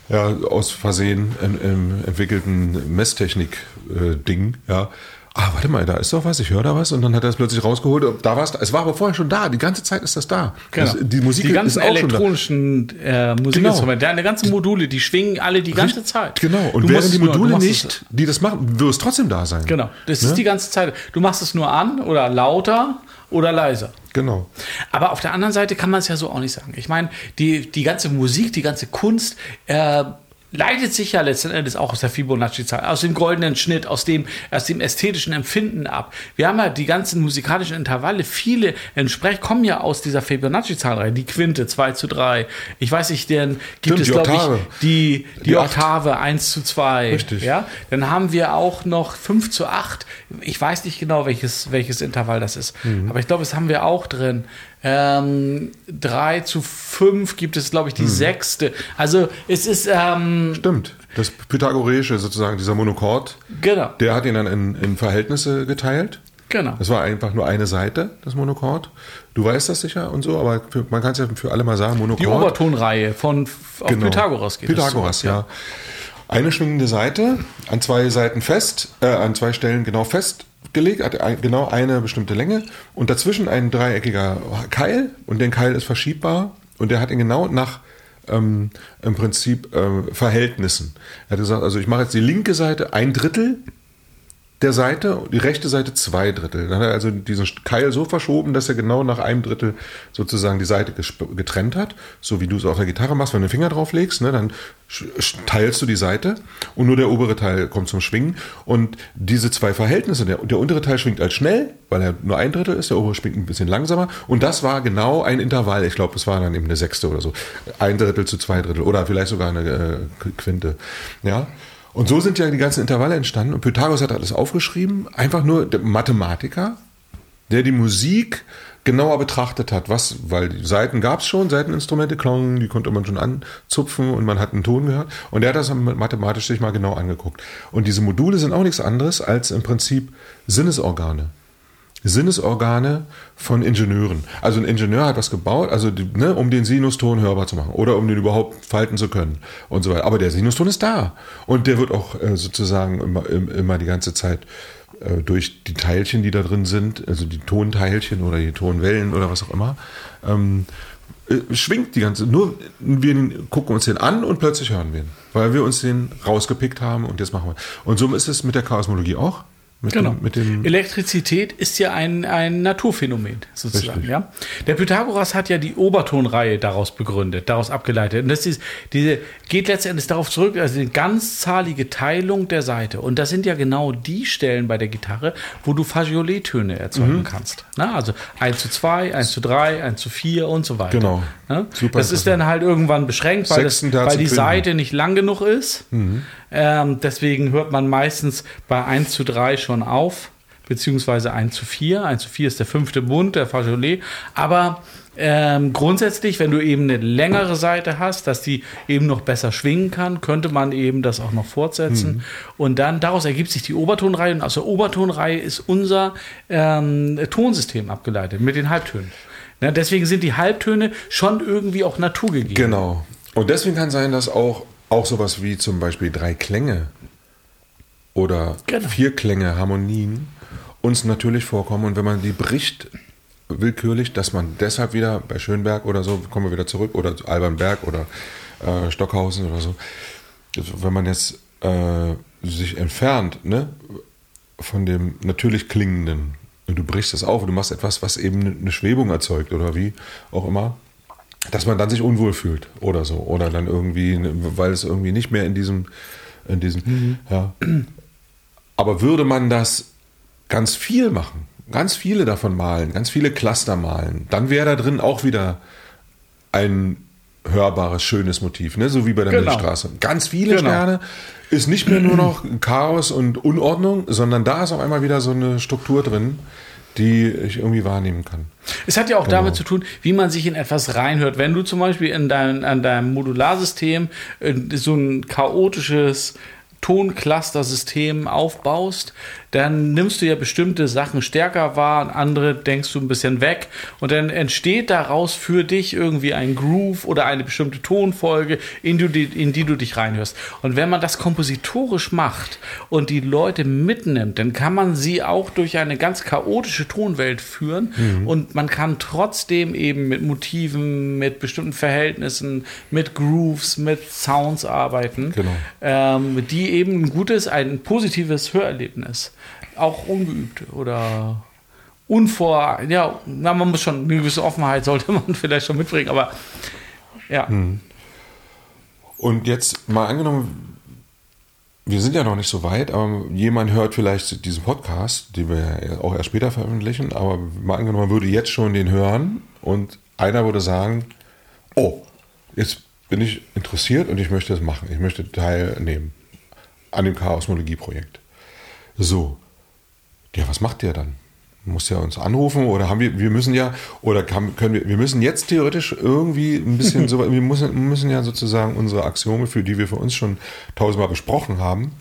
ja, aus Versehen en- em, entwickelten Messtechnik-Ding. ja. Ah, warte mal, da ist doch was, ich höre da was. Und dann hat er es plötzlich rausgeholt. und Da war es, es war aber vorher schon da. Die ganze Zeit ist das da. Genau. Das, die Musik die ganzen ist auch schon da. elektronischen äh, Musikinstrumente, deine ganzen Module, die schwingen alle die ganze Zeit. Genau. Und Du wären die nur- Module machst nicht, die das machen, es trotzdem da sein. Genau, das Ne? ist die ganze Zeit. Du machst es nur an oder lauter oder leiser. Genau. Aber auf der anderen Seite kann man es ja so auch nicht sagen. Ich meine, die, die ganze Musik, die ganze Kunst äh, leitet sich ja letzten Endes auch aus der Fibonacci-Zahl, aus dem goldenen Schnitt, aus dem, aus dem ästhetischen Empfinden ab. Wir haben ja die ganzen musikalischen Intervalle, viele entsprechend kommen ja aus dieser Fibonacci-Zahl rein. Die Quinte 2 zu 3. Ich weiß nicht, denn gibt Stimmt, es, glaube ich, die, die, Die. Oktave 1 zu 2. Richtig. Ja? Dann haben wir auch noch 5 zu 8. Ich weiß nicht genau, welches, welches Intervall das ist. Mhm. Aber ich glaube, das haben wir auch drin. Ähm, 3 zu 5 gibt es, glaube ich, die Mhm. sechste. Also es ist, ähm, Stimmt. Das Pythagoreische sozusagen, dieser Monochord, genau, der hat ihn dann in, in Verhältnisse geteilt. genau. Das war einfach nur eine Seite, das Monochord. Du weißt das sicher und so, aber für, man kann es ja für alle mal sagen, Monochord. Die Obertonreihe von auf Genau. Pythagoras geht es Pythagoras, zurück, ja. Eine schwingende Seite, an zwei Seiten fest, äh, an zwei Stellen genau festgelegt, hat genau eine bestimmte Länge und dazwischen ein dreieckiger Keil und der Keil ist verschiebbar und der hat ihn genau nach ähm, im Prinzip äh, Verhältnissen. Er hat gesagt, also ich mache jetzt die linke Seite ein Drittel der Seite die rechte Seite zwei Drittel. Dann hat er also diesen Keil so verschoben, dass er genau nach einem Drittel sozusagen die Seite getrennt hat. So wie du es auf der Gitarre machst, wenn du den Finger drauf legst, ne, dann teilst du die Seite und nur der obere Teil kommt zum Schwingen. Und diese zwei Verhältnisse, der, der untere Teil schwingt als schnell, weil er nur ein Drittel ist, der obere schwingt ein bisschen langsamer. Und das war genau ein Intervall. Ich glaube, es war dann eben eine Sechste oder so. Ein Drittel zu zwei Drittel oder vielleicht sogar eine äh, Quinte. Ja. Und so sind ja die ganzen Intervalle entstanden. Und Pythagoras hat alles aufgeschrieben. Einfach nur der Mathematiker, der die Musik genauer betrachtet hat. Was, weil die Saiten gab es schon, Saiteninstrumente, Klong, die konnte man schon anzupfen und man hat einen Ton gehört. Und der hat das mathematisch sich mal genau angeguckt. Und diese Module sind auch nichts anderes als im Prinzip Sinnesorgane. Sinnesorgane von Ingenieuren. Also ein Ingenieur hat was gebaut, also ne, um den Sinuston hörbar zu machen oder um den überhaupt falten zu können und so weiter. Aber der Sinuston ist da und der wird auch äh, sozusagen immer, im- immer die ganze Zeit äh, durch die Teilchen, die da drin sind, also die Tonteilchen oder die Tonwellen oder was auch immer, ähm, äh, schwingt die ganze. Nur wir gucken uns den an und plötzlich hören wir ihn, weil wir uns den rausgepickt haben und jetzt machen wir. Und so ist es mit der Chaosmologie auch. Mit Genau. dem, mit dem Elektrizität ist ja ein, ein Naturphänomen, sozusagen. Richtig. Ja? Der Pythagoras hat ja die Obertonreihe daraus begründet, daraus abgeleitet. Und das ist, diese geht letztendlich darauf zurück, also die ganzzahlige Teilung der Seite. Und das sind ja genau die Stellen bei der Gitarre, wo du Fagiolet-Töne erzeugen Mhm. kannst. Na, also 1 zu 2, 1 zu 3, 1 zu 4 und so weiter. Genau. Ne? Super das ist dann halt irgendwann beschränkt, weil, das, weil die. Seite nicht lang genug ist. Mhm. Ähm, deswegen hört man meistens bei 1 zu 3 schon auf. beziehungsweise 1 zu 4. 1 zu 4 ist der fünfte Bund, der Fajolet. Aber ähm, grundsätzlich, wenn du eben eine längere Seite hast, dass die eben noch besser schwingen kann, könnte man eben das auch noch fortsetzen. Mhm. Und dann daraus ergibt sich die Obertonreihe und aus der Obertonreihe ist unser ähm, Tonsystem abgeleitet mit den Halbtönen. Ja, deswegen sind die Halbtöne schon irgendwie auch naturgegeben. Genau. Und deswegen kann sein, dass auch, auch sowas wie zum Beispiel drei Klänge oder genau. vier Klänge, Harmonien uns natürlich vorkommen. Und wenn man die bricht, willkürlich, dass man deshalb wieder bei Schönberg oder so, kommen wir wieder zurück, oder Albernberg oder äh, Stockhausen oder so, also wenn man jetzt äh, sich entfernt ne, von dem natürlich klingenden du brichst das auf und du machst etwas, was eben eine Schwebung erzeugt oder wie auch immer, dass man dann sich unwohl fühlt oder so. Oder dann irgendwie, weil es irgendwie nicht mehr in diesem, in diesem, mhm. ja. Aber würde man das ganz viel machen, ganz viele davon malen, ganz viele Cluster malen, dann wäre da drin auch wieder ein hörbares, schönes Motiv, ne? so wie bei der genau. Milchstraße. Ganz viele genau. Sterne ist nicht mehr nur noch Chaos und Unordnung, sondern da ist auf einmal wieder so eine Struktur drin, die ich irgendwie wahrnehmen kann. Es hat ja auch genau. damit zu tun, wie man sich in etwas reinhört. Wenn du zum Beispiel in dein, an deinem Modularsystem äh, so ein chaotisches Toncluster-System aufbaust, dann nimmst du ja bestimmte Sachen stärker wahr, andere denkst du ein bisschen weg und dann entsteht daraus für dich irgendwie ein Groove oder eine bestimmte Tonfolge, in die, in die du dich reinhörst. Und wenn man das kompositorisch macht und die Leute mitnimmt, dann kann man sie auch durch eine ganz chaotische Tonwelt führen mhm. und man kann trotzdem eben mit Motiven, mit bestimmten Verhältnissen, mit Grooves, mit Sounds arbeiten, genau. ähm, die eben ein gutes, ein positives Hörerlebnis auch ungeübt oder unvor, ja, na, man muss schon eine gewisse Offenheit sollte man vielleicht schon mitbringen, aber ja. Hm. Und jetzt mal angenommen, wir sind ja noch nicht so weit, aber jemand hört vielleicht diesen Podcast, den wir auch erst später veröffentlichen, aber mal angenommen, man würde jetzt schon den hören und einer würde sagen, oh, jetzt bin ich interessiert und ich möchte das machen, ich möchte teilnehmen an dem Chaosmologie-Projekt. So, ja, was macht der dann? Muss ja uns anrufen oder haben wir, wir müssen ja, oder kann, können wir, wir müssen jetzt theoretisch irgendwie ein bisschen so, wir müssen, müssen ja sozusagen unsere Axiome, für die wir für uns schon tausendmal besprochen haben,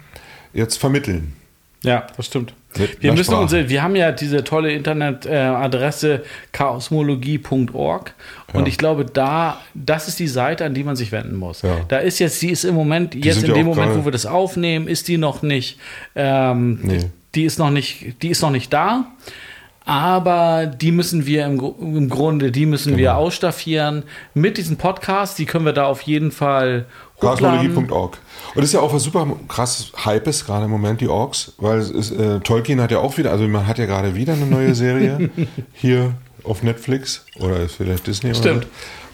jetzt vermitteln. Ja, das stimmt. wir müssen unsere, wir haben ja diese tolle Internetadresse äh, chaosmologie.org und ja. ich glaube, da, das ist die Seite, an die man sich wenden muss. Ja. Da ist jetzt, die ist im Moment, die jetzt in dem Moment, wo wir das aufnehmen, ist die noch nicht, ähm, nee die ist noch nicht, die ist noch nicht da. Aber die müssen wir im, im Grunde, die müssen genau. wir ausstaffieren mit diesem Podcast. Die können wir da auf jeden Fall hochladen. Und das ist ja auch was super krasses Hypes gerade im Moment, die Orks, weil ist, äh, Tolkien hat ja auch wieder, also man hat ja gerade wieder eine neue Serie hier auf Netflix oder ist vielleicht Disney Stimmt.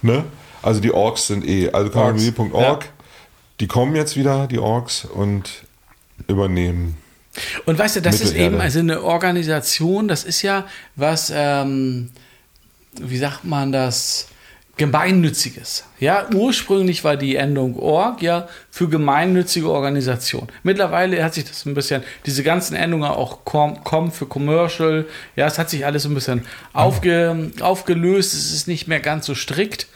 oder ne? Also die Orks sind eh, also kamalologie.org, ja. die kommen jetzt wieder, die Orks, und übernehmen und weißt du, das ist eben also eine Organisation, das ist ja was, ähm, wie sagt man das? Gemeinnütziges. Ja, ursprünglich war die Endung org ja für gemeinnützige Organisation. Mittlerweile hat sich das ein bisschen, diese ganzen Endungen auch com, com für commercial, ja, es hat sich alles ein bisschen aufge, aufgelöst, es ist nicht mehr ganz so strikt.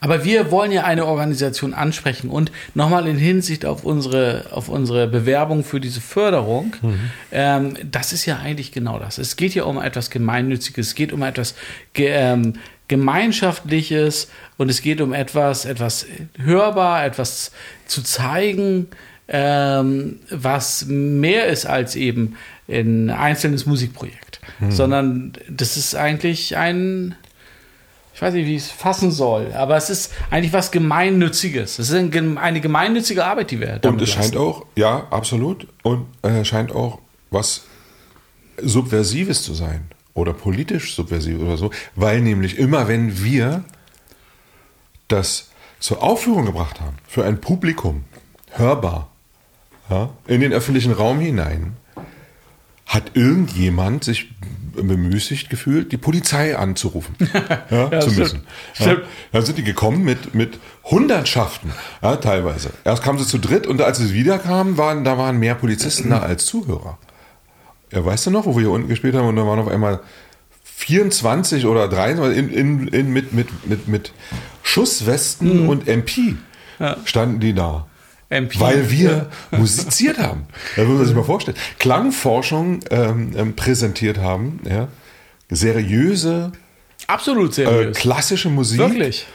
Aber wir wollen ja eine Organisation ansprechen und nochmal in Hinsicht auf unsere, auf unsere Bewerbung für diese Förderung, mhm. ähm, das ist ja eigentlich genau das. Es geht ja um etwas Gemeinnütziges, es geht um etwas ge, ähm, Gemeinschaftliches und es geht um etwas, etwas hörbar, etwas zu zeigen, ähm, was mehr ist als eben ein einzelnes Musikprojekt, mhm. sondern das ist eigentlich ein ich weiß nicht, wie ich es fassen soll, aber es ist eigentlich was Gemeinnütziges. Es ist eine gemeinnützige Arbeit, die wir Und es scheint auch, ja, absolut. Und es äh, scheint auch was Subversives zu sein oder politisch subversiv oder so, weil nämlich immer, wenn wir das zur Aufführung gebracht haben, für ein Publikum, hörbar, ja, in den öffentlichen Raum hinein, hat irgendjemand sich bemüßigt gefühlt, die Polizei anzurufen ja, ja, zu müssen. Ja, dann sind die gekommen mit, mit Hundertschaften, ja, teilweise. Erst kamen sie zu dritt und als sie wiederkamen, waren, da waren mehr Polizisten da als Zuhörer. Ja, weißt du noch, wo wir hier unten gespielt haben und da waren auf einmal 24 oder 23 in, in, in, mit, mit, mit, mit Schusswesten Mhm. und MP standen die da. MP. Weil wir musiziert haben. Da muss man sich mal vorstellen. Klangforschung ähm, ähm, präsentiert haben, ja. Seriöse, Absolut äh, seriös. klassische Musik Wirklich.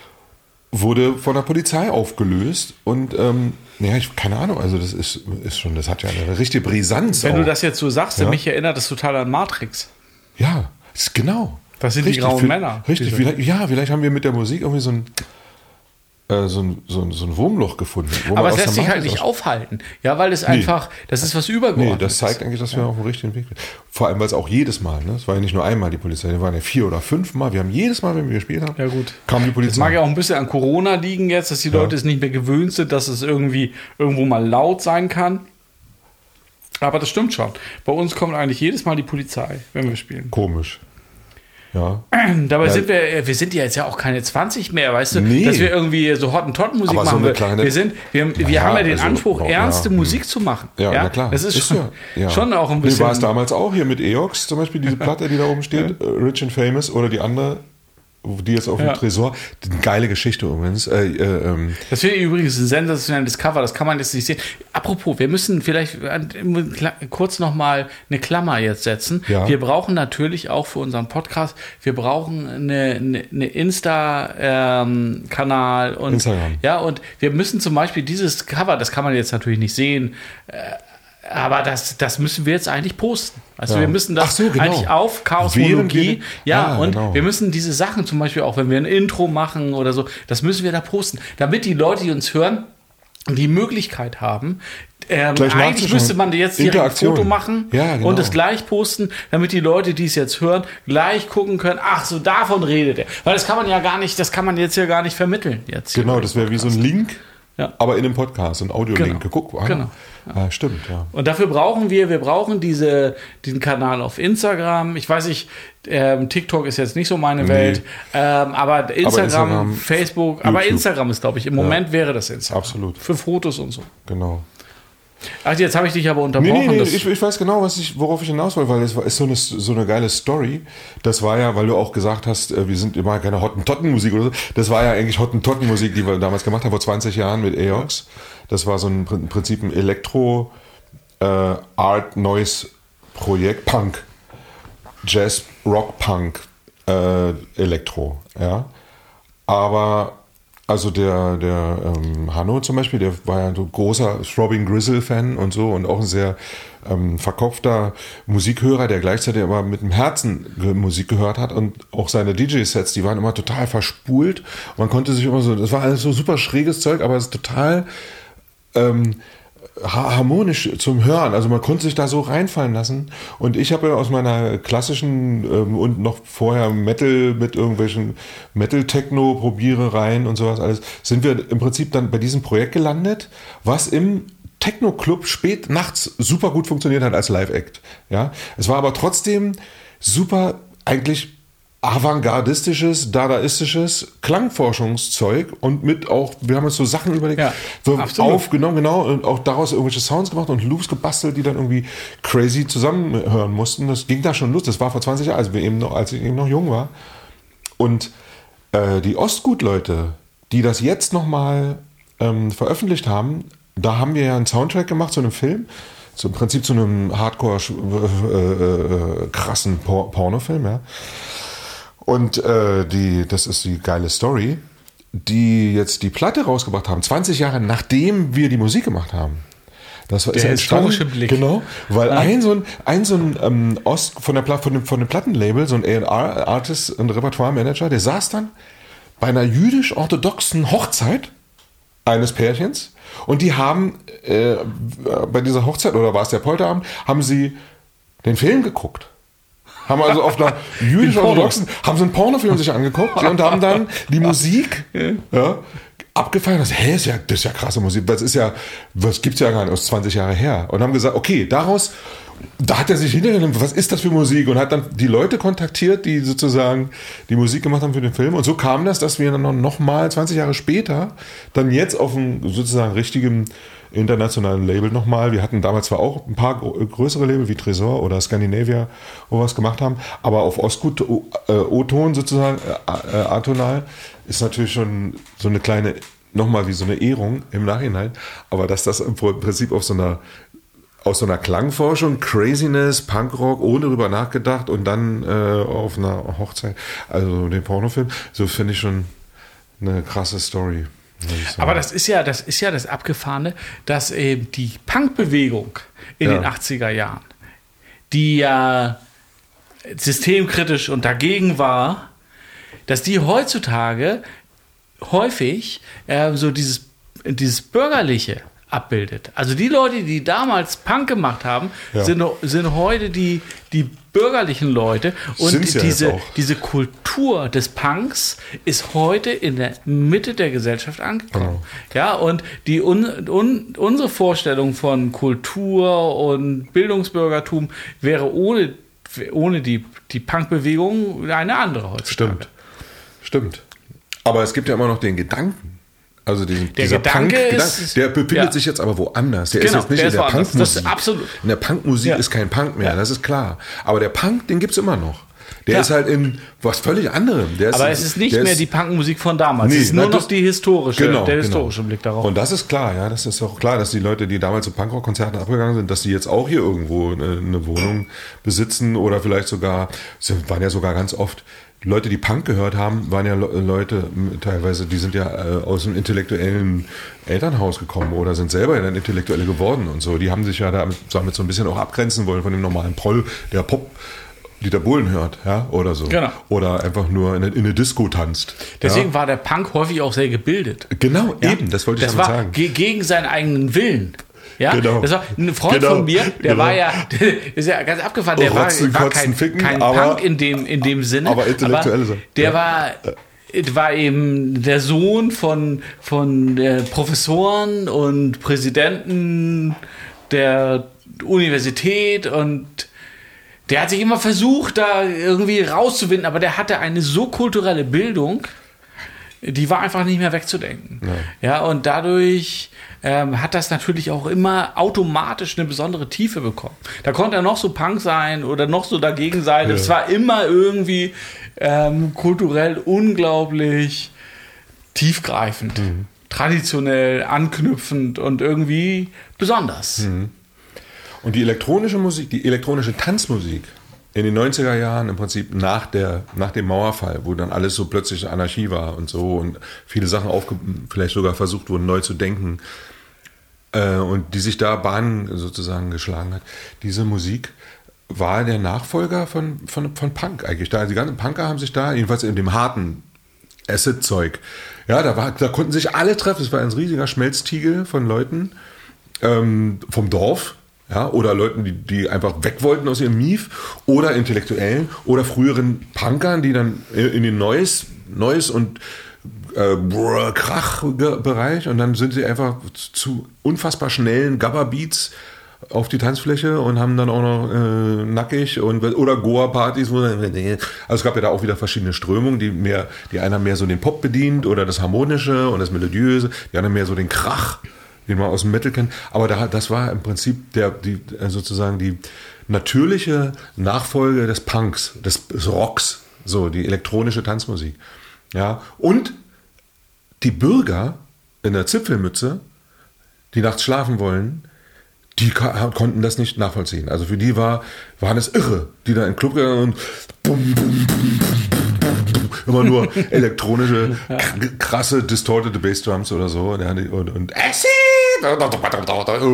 wurde von der Polizei aufgelöst und ähm, ja, ich keine Ahnung, also das ist, ist schon, das hat ja eine richtige Brisanz. Wenn auch. du das jetzt so sagst, Ja. mich erinnert das total an Matrix. Ja, genau. Das sind die grauen Männer. Richtig, vielleicht, ja, vielleicht haben wir mit der Musik irgendwie so ein, äh, so ein, so ein, so ein Wurmloch gefunden. wo man Aber es lässt sich halt nicht aufhalten. Ja, weil es einfach, das ist was Nee, Übergeordnetes. das zeigt eigentlich, dass wir auf dem richtigen Weg sind. Vor allem, weil es auch jedes Mal, ne? es war ja nicht nur einmal die Polizei, wir waren ja vier oder fünf Mal. Wir haben jedes Mal, wenn wir gespielt haben, Ja, gut. kam die Das Polizei. mag ja auch ein bisschen an Corona liegen jetzt, dass die Leute es nicht mehr gewöhnt sind, dass es irgendwie irgendwo mal laut sein kann. Aber das stimmt schon. Bei uns kommt eigentlich jedes Mal die Polizei, wenn wir spielen. Komisch. Ja. Dabei sind wir, wir sind ja jetzt ja auch keine 20 mehr, weißt du, Nee. dass wir irgendwie so Hottentotten-Musik so machen. eine wir, kleine- wir sind, wir, wir Ja, haben ja den also, Anspruch, ja, ernste hm. Musik zu machen. Ja, na klar. Das ist, schon, ja, ja. schon auch ein bisschen. war es damals auch hier mit EOX, zum Beispiel diese Platte, die da oben steht, äh, Rich and Famous, oder die andere, die jetzt auf dem Ja. Tresor. Eine geile Geschichte übrigens. Äh, äh, ähm, Das finde ich übrigens ein sensationelles Cover, das kann man jetzt nicht sehen. Apropos, wir müssen vielleicht kla- kurz nochmal eine Klammer jetzt setzen. Ja. Wir brauchen natürlich auch für unseren Podcast, wir brauchen eine, eine, eine Insta-Kanal und Instagram. ja, und wir müssen zum Beispiel dieses Cover, das kann man jetzt natürlich nicht sehen, äh, aber das, das müssen wir jetzt eigentlich posten. Also Ja. wir müssen das so, genau. eigentlich auf Chaosmologie. Ja, Ah, und genau. wir müssen diese Sachen zum Beispiel auch, wenn wir ein Intro machen oder so, das müssen wir da posten, damit die Leute, die uns hören, die Möglichkeit haben. Ähm, eigentlich müsste man jetzt direkt ein. Foto machen Ja, genau. und es gleich posten, damit die Leute, die es jetzt hören, gleich gucken können, ach, so davon redet er. Weil das kann man ja gar nicht, das kann man jetzt ja gar nicht vermitteln. Jetzt genau, das wäre wie so ein Link, Ja. aber in dem Podcast, ein Audio-Link. Genau. Guck, ah, Genau. Ah, stimmt, ja. Und dafür brauchen wir, wir brauchen diese, diesen Kanal auf Instagram. Ich weiß nicht, ähm, TikTok ist jetzt nicht so meine Welt, ähm, aber Instagram, Instagram, Facebook, aber YouTube. Instagram ist, glaube ich, im Moment wäre das Instagram. Absolut. Für Fotos und so. Genau. Ach, jetzt habe ich dich aber Nee, unterbrochen. nee, nee, das- ich, ich weiß genau, was ich, worauf ich hinaus wollte, weil es war- ist so eine, so eine geile Story. Das war ja, weil du auch gesagt hast, äh, wir sind immer keine Hottentottenmusik oder so. Das war ja eigentlich Hottentottenmusik, die wir damals gemacht haben, vor 20 Jahren mit EOX. Das war so ein im Prinzip ein Elektro äh, Art Noise Projekt, Punk. Jazz, Rock, Punk, äh, Elektro, ja. Aber also der, der ähm, Hanno zum Beispiel, der war ja so großer Throbbing Grizzle-Fan und so und auch ein sehr ähm, verkopfter Musikhörer, der gleichzeitig aber mit dem Herzen Musik gehört hat und auch seine DJ-Sets, die waren immer total verspult. Man konnte sich immer so, das war alles so super schräges Zeug, aber es ist total ähm, harmonisch zum Hören. Also man konnte sich da so reinfallen lassen. Und ich habe ja aus meiner klassischen ähm, und noch vorher Metal mit irgendwelchen Metal-Techno-Probierereien und sowas alles, sind wir im Prinzip dann bei diesem Projekt gelandet, was im Techno-Club spät nachts super gut funktioniert hat als Live-Act. Ja, es war aber trotzdem super eigentlich avantgardistisches, dadaistisches Klangforschungszeug und mit auch, wir haben uns so Sachen überlegt, Ja, so absolut. aufgenommen, genau, und auch daraus irgendwelche Sounds gemacht und Loops gebastelt, die dann irgendwie crazy zusammenhören mussten. Das ging da schon los. Das war vor 20 Jahren, als, wir eben noch, als ich eben noch jung war. Und äh, die Ostgut-Leute, die das jetzt nochmal ähm, veröffentlicht haben, da haben wir ja einen Soundtrack gemacht zu einem Film, so im Prinzip zu einem Hardcore äh, äh, krassen Por Pornofilm, ja. Und äh, die, das ist die geile Story, die jetzt die Platte rausgebracht haben, 20 Jahre nachdem wir die Musik gemacht haben. Das war, Der historische Blick. Genau, weil ein so ein, ein, so ein ähm, Ost von, der, von, dem, von dem Plattenlabel, so ein A&R-Artist und Repertoire-Manager, der saß dann bei einer jüdisch-orthodoxen Hochzeit eines Pärchens und die haben äh, bei dieser Hochzeit, oder war es der Polterabend, haben sie den Film geguckt. Haben also auf einer jüdisch-orthodoxen, haben so einen Pornofilm sich angeguckt und haben dann die Musik ja, abgefeiert. Das, hä, ist ja, das ist ja krasse Musik. Das ist ja, was gibt's ja gar nicht, aus 20 Jahre her. Und haben gesagt, okay, daraus, da hat er sich hintergenommen, was ist das für Musik? Und hat dann die Leute kontaktiert, die sozusagen die Musik gemacht haben für den Film. Und so kam das, dass wir dann noch, noch mal 20 Jahre später dann jetzt auf einem sozusagen richtigen internationalen Label nochmal. Wir hatten damals zwar auch ein paar größere Label wie Tresor oder Scandinavia, wo wir was gemacht haben, aber auf Ostgut äh, O-Ton sozusagen, äh, äh, atonal, ist natürlich schon so eine kleine, nochmal wie so eine Ehrung im Nachhinein. Aber dass das im Prinzip auf so einer aus so einer Klangforschung, Craziness, Punkrock, ohne drüber nachgedacht und dann äh, auf einer Hochzeit, also den Pornofilm, so finde ich schon eine krasse Story. Aber das ist ja, das ist ja das Abgefahrene, dass eben die Punkbewegung in ja. den 80er Jahren, die ja systemkritisch und dagegen war, dass die heutzutage häufig äh, so dieses, dieses bürgerliche abbildet. Also die Leute, die damals Punk gemacht haben, ja. sind, sind heute die, die bürgerlichen Leute. Und ja diese, diese Kultur des Punks ist heute in der Mitte der Gesellschaft angekommen. Genau. Ja, und die un, un, unsere Vorstellung von Kultur und Bildungsbürgertum wäre ohne, ohne die, die Punkbewegung eine andere heutzutage. Stimmt. Stimmt. Aber es gibt ja immer noch den Gedanken, also den, der dieser Gedanke Punk, ist, der befindet ja. sich jetzt aber woanders. Der genau, ist jetzt nicht in der Punkmusik. In der Punkmusik ja. ist kein Punk mehr, ja. das ist klar. Aber der Punk, den gibt es immer noch. Der ist halt in was völlig anderem. aber es ist nicht mehr ist, die Punkmusik von damals. Nee, es ist nur noch die historische, genau, der genau. historische genau. Blick darauf. Und das ist klar, ja, das ist auch klar, dass die Leute, die damals zu Punkrock-Konzerten abgegangen sind, dass die jetzt auch hier irgendwo eine, eine Wohnung besitzen oder vielleicht sogar, waren ja sogar ganz oft Leute, die Punk gehört haben, waren ja Leute teilweise, die sind ja äh, aus einem intellektuellen Elternhaus gekommen oder sind selber dann Intellektuelle geworden und so. Die haben sich ja damit, so ein bisschen auch abgrenzen wollen von dem normalen Proll, der Pop Dieter Bohlen hört, ja, oder so. Genau. Oder einfach nur in, in eine Disco tanzt. Deswegen ja. war der Punk häufig auch sehr gebildet. Genau, ja? eben, das wollte ich das damit war sagen. Gegen seinen eigenen Willen. Ja, genau. das war ein Freund genau. von mir, der genau. war ja, der ist ja ganz abgefahren, der war, war kein, ficken, kein aber, Punk in dem, in dem Sinne. Aber intellektuell aber Der ja. war, war eben der Sohn von, von äh, Professoren und Präsidenten der Universität und der hat sich immer versucht, da irgendwie rauszuwinden, aber der hatte eine so kulturelle Bildung, die war einfach nicht mehr wegzudenken. Ja, ja und dadurch ähm, hat das natürlich auch immer automatisch eine besondere Tiefe bekommen. Da konnte er noch so Punk sein oder noch so dagegen sein. Es ja. war immer irgendwie ähm, kulturell unglaublich tiefgreifend, mhm. traditionell, anknüpfend und irgendwie besonders. Mhm. Und die elektronische Musik, die elektronische Tanzmusik, in den 90er Jahren im Prinzip nach, der, nach dem Mauerfall, wo dann alles so plötzlich Anarchie war und so und viele Sachen aufge vielleicht sogar versucht wurden, neu zu denken äh, und die sich da Bahnen sozusagen geschlagen hat. Diese Musik war der Nachfolger von, von, von Punk eigentlich. Da, die ganzen Punker haben sich da, jedenfalls in dem harten Acid-Zeug, ja, da, war, da konnten sich alle treffen. Es war ein riesiger Schmelztiegel von Leuten ähm, vom Dorf, ja, oder Leuten, die, die einfach weg wollten aus ihrem Mief, oder Intellektuellen, oder früheren Punkern, die dann in den Neues, Neues und äh, Krach-Bereich und dann sind sie einfach zu unfassbar schnellen Gabba-Beats auf die Tanzfläche und haben dann auch noch äh, nackig und oder Goa-Partys, also es gab ja da auch wieder verschiedene Strömungen, die mehr, die einer mehr so den Pop bedient oder das Harmonische und das Melodiöse, die anderen mehr so den Krach den man aus dem Metal kennt. Aber da, das war im Prinzip der, die, äh, sozusagen die natürliche Nachfolge des Punks, des, des Rocks, so die elektronische Tanzmusik. Ja, und die Bürger in der Zipfelmütze, die nachts schlafen wollen, die konnten das nicht nachvollziehen. Also für die war, waren es irre, die da in den Club gegangen und bum, bum, bum, immer nur elektronische, krasse, distorted Bassdrums oder so. Und, und, und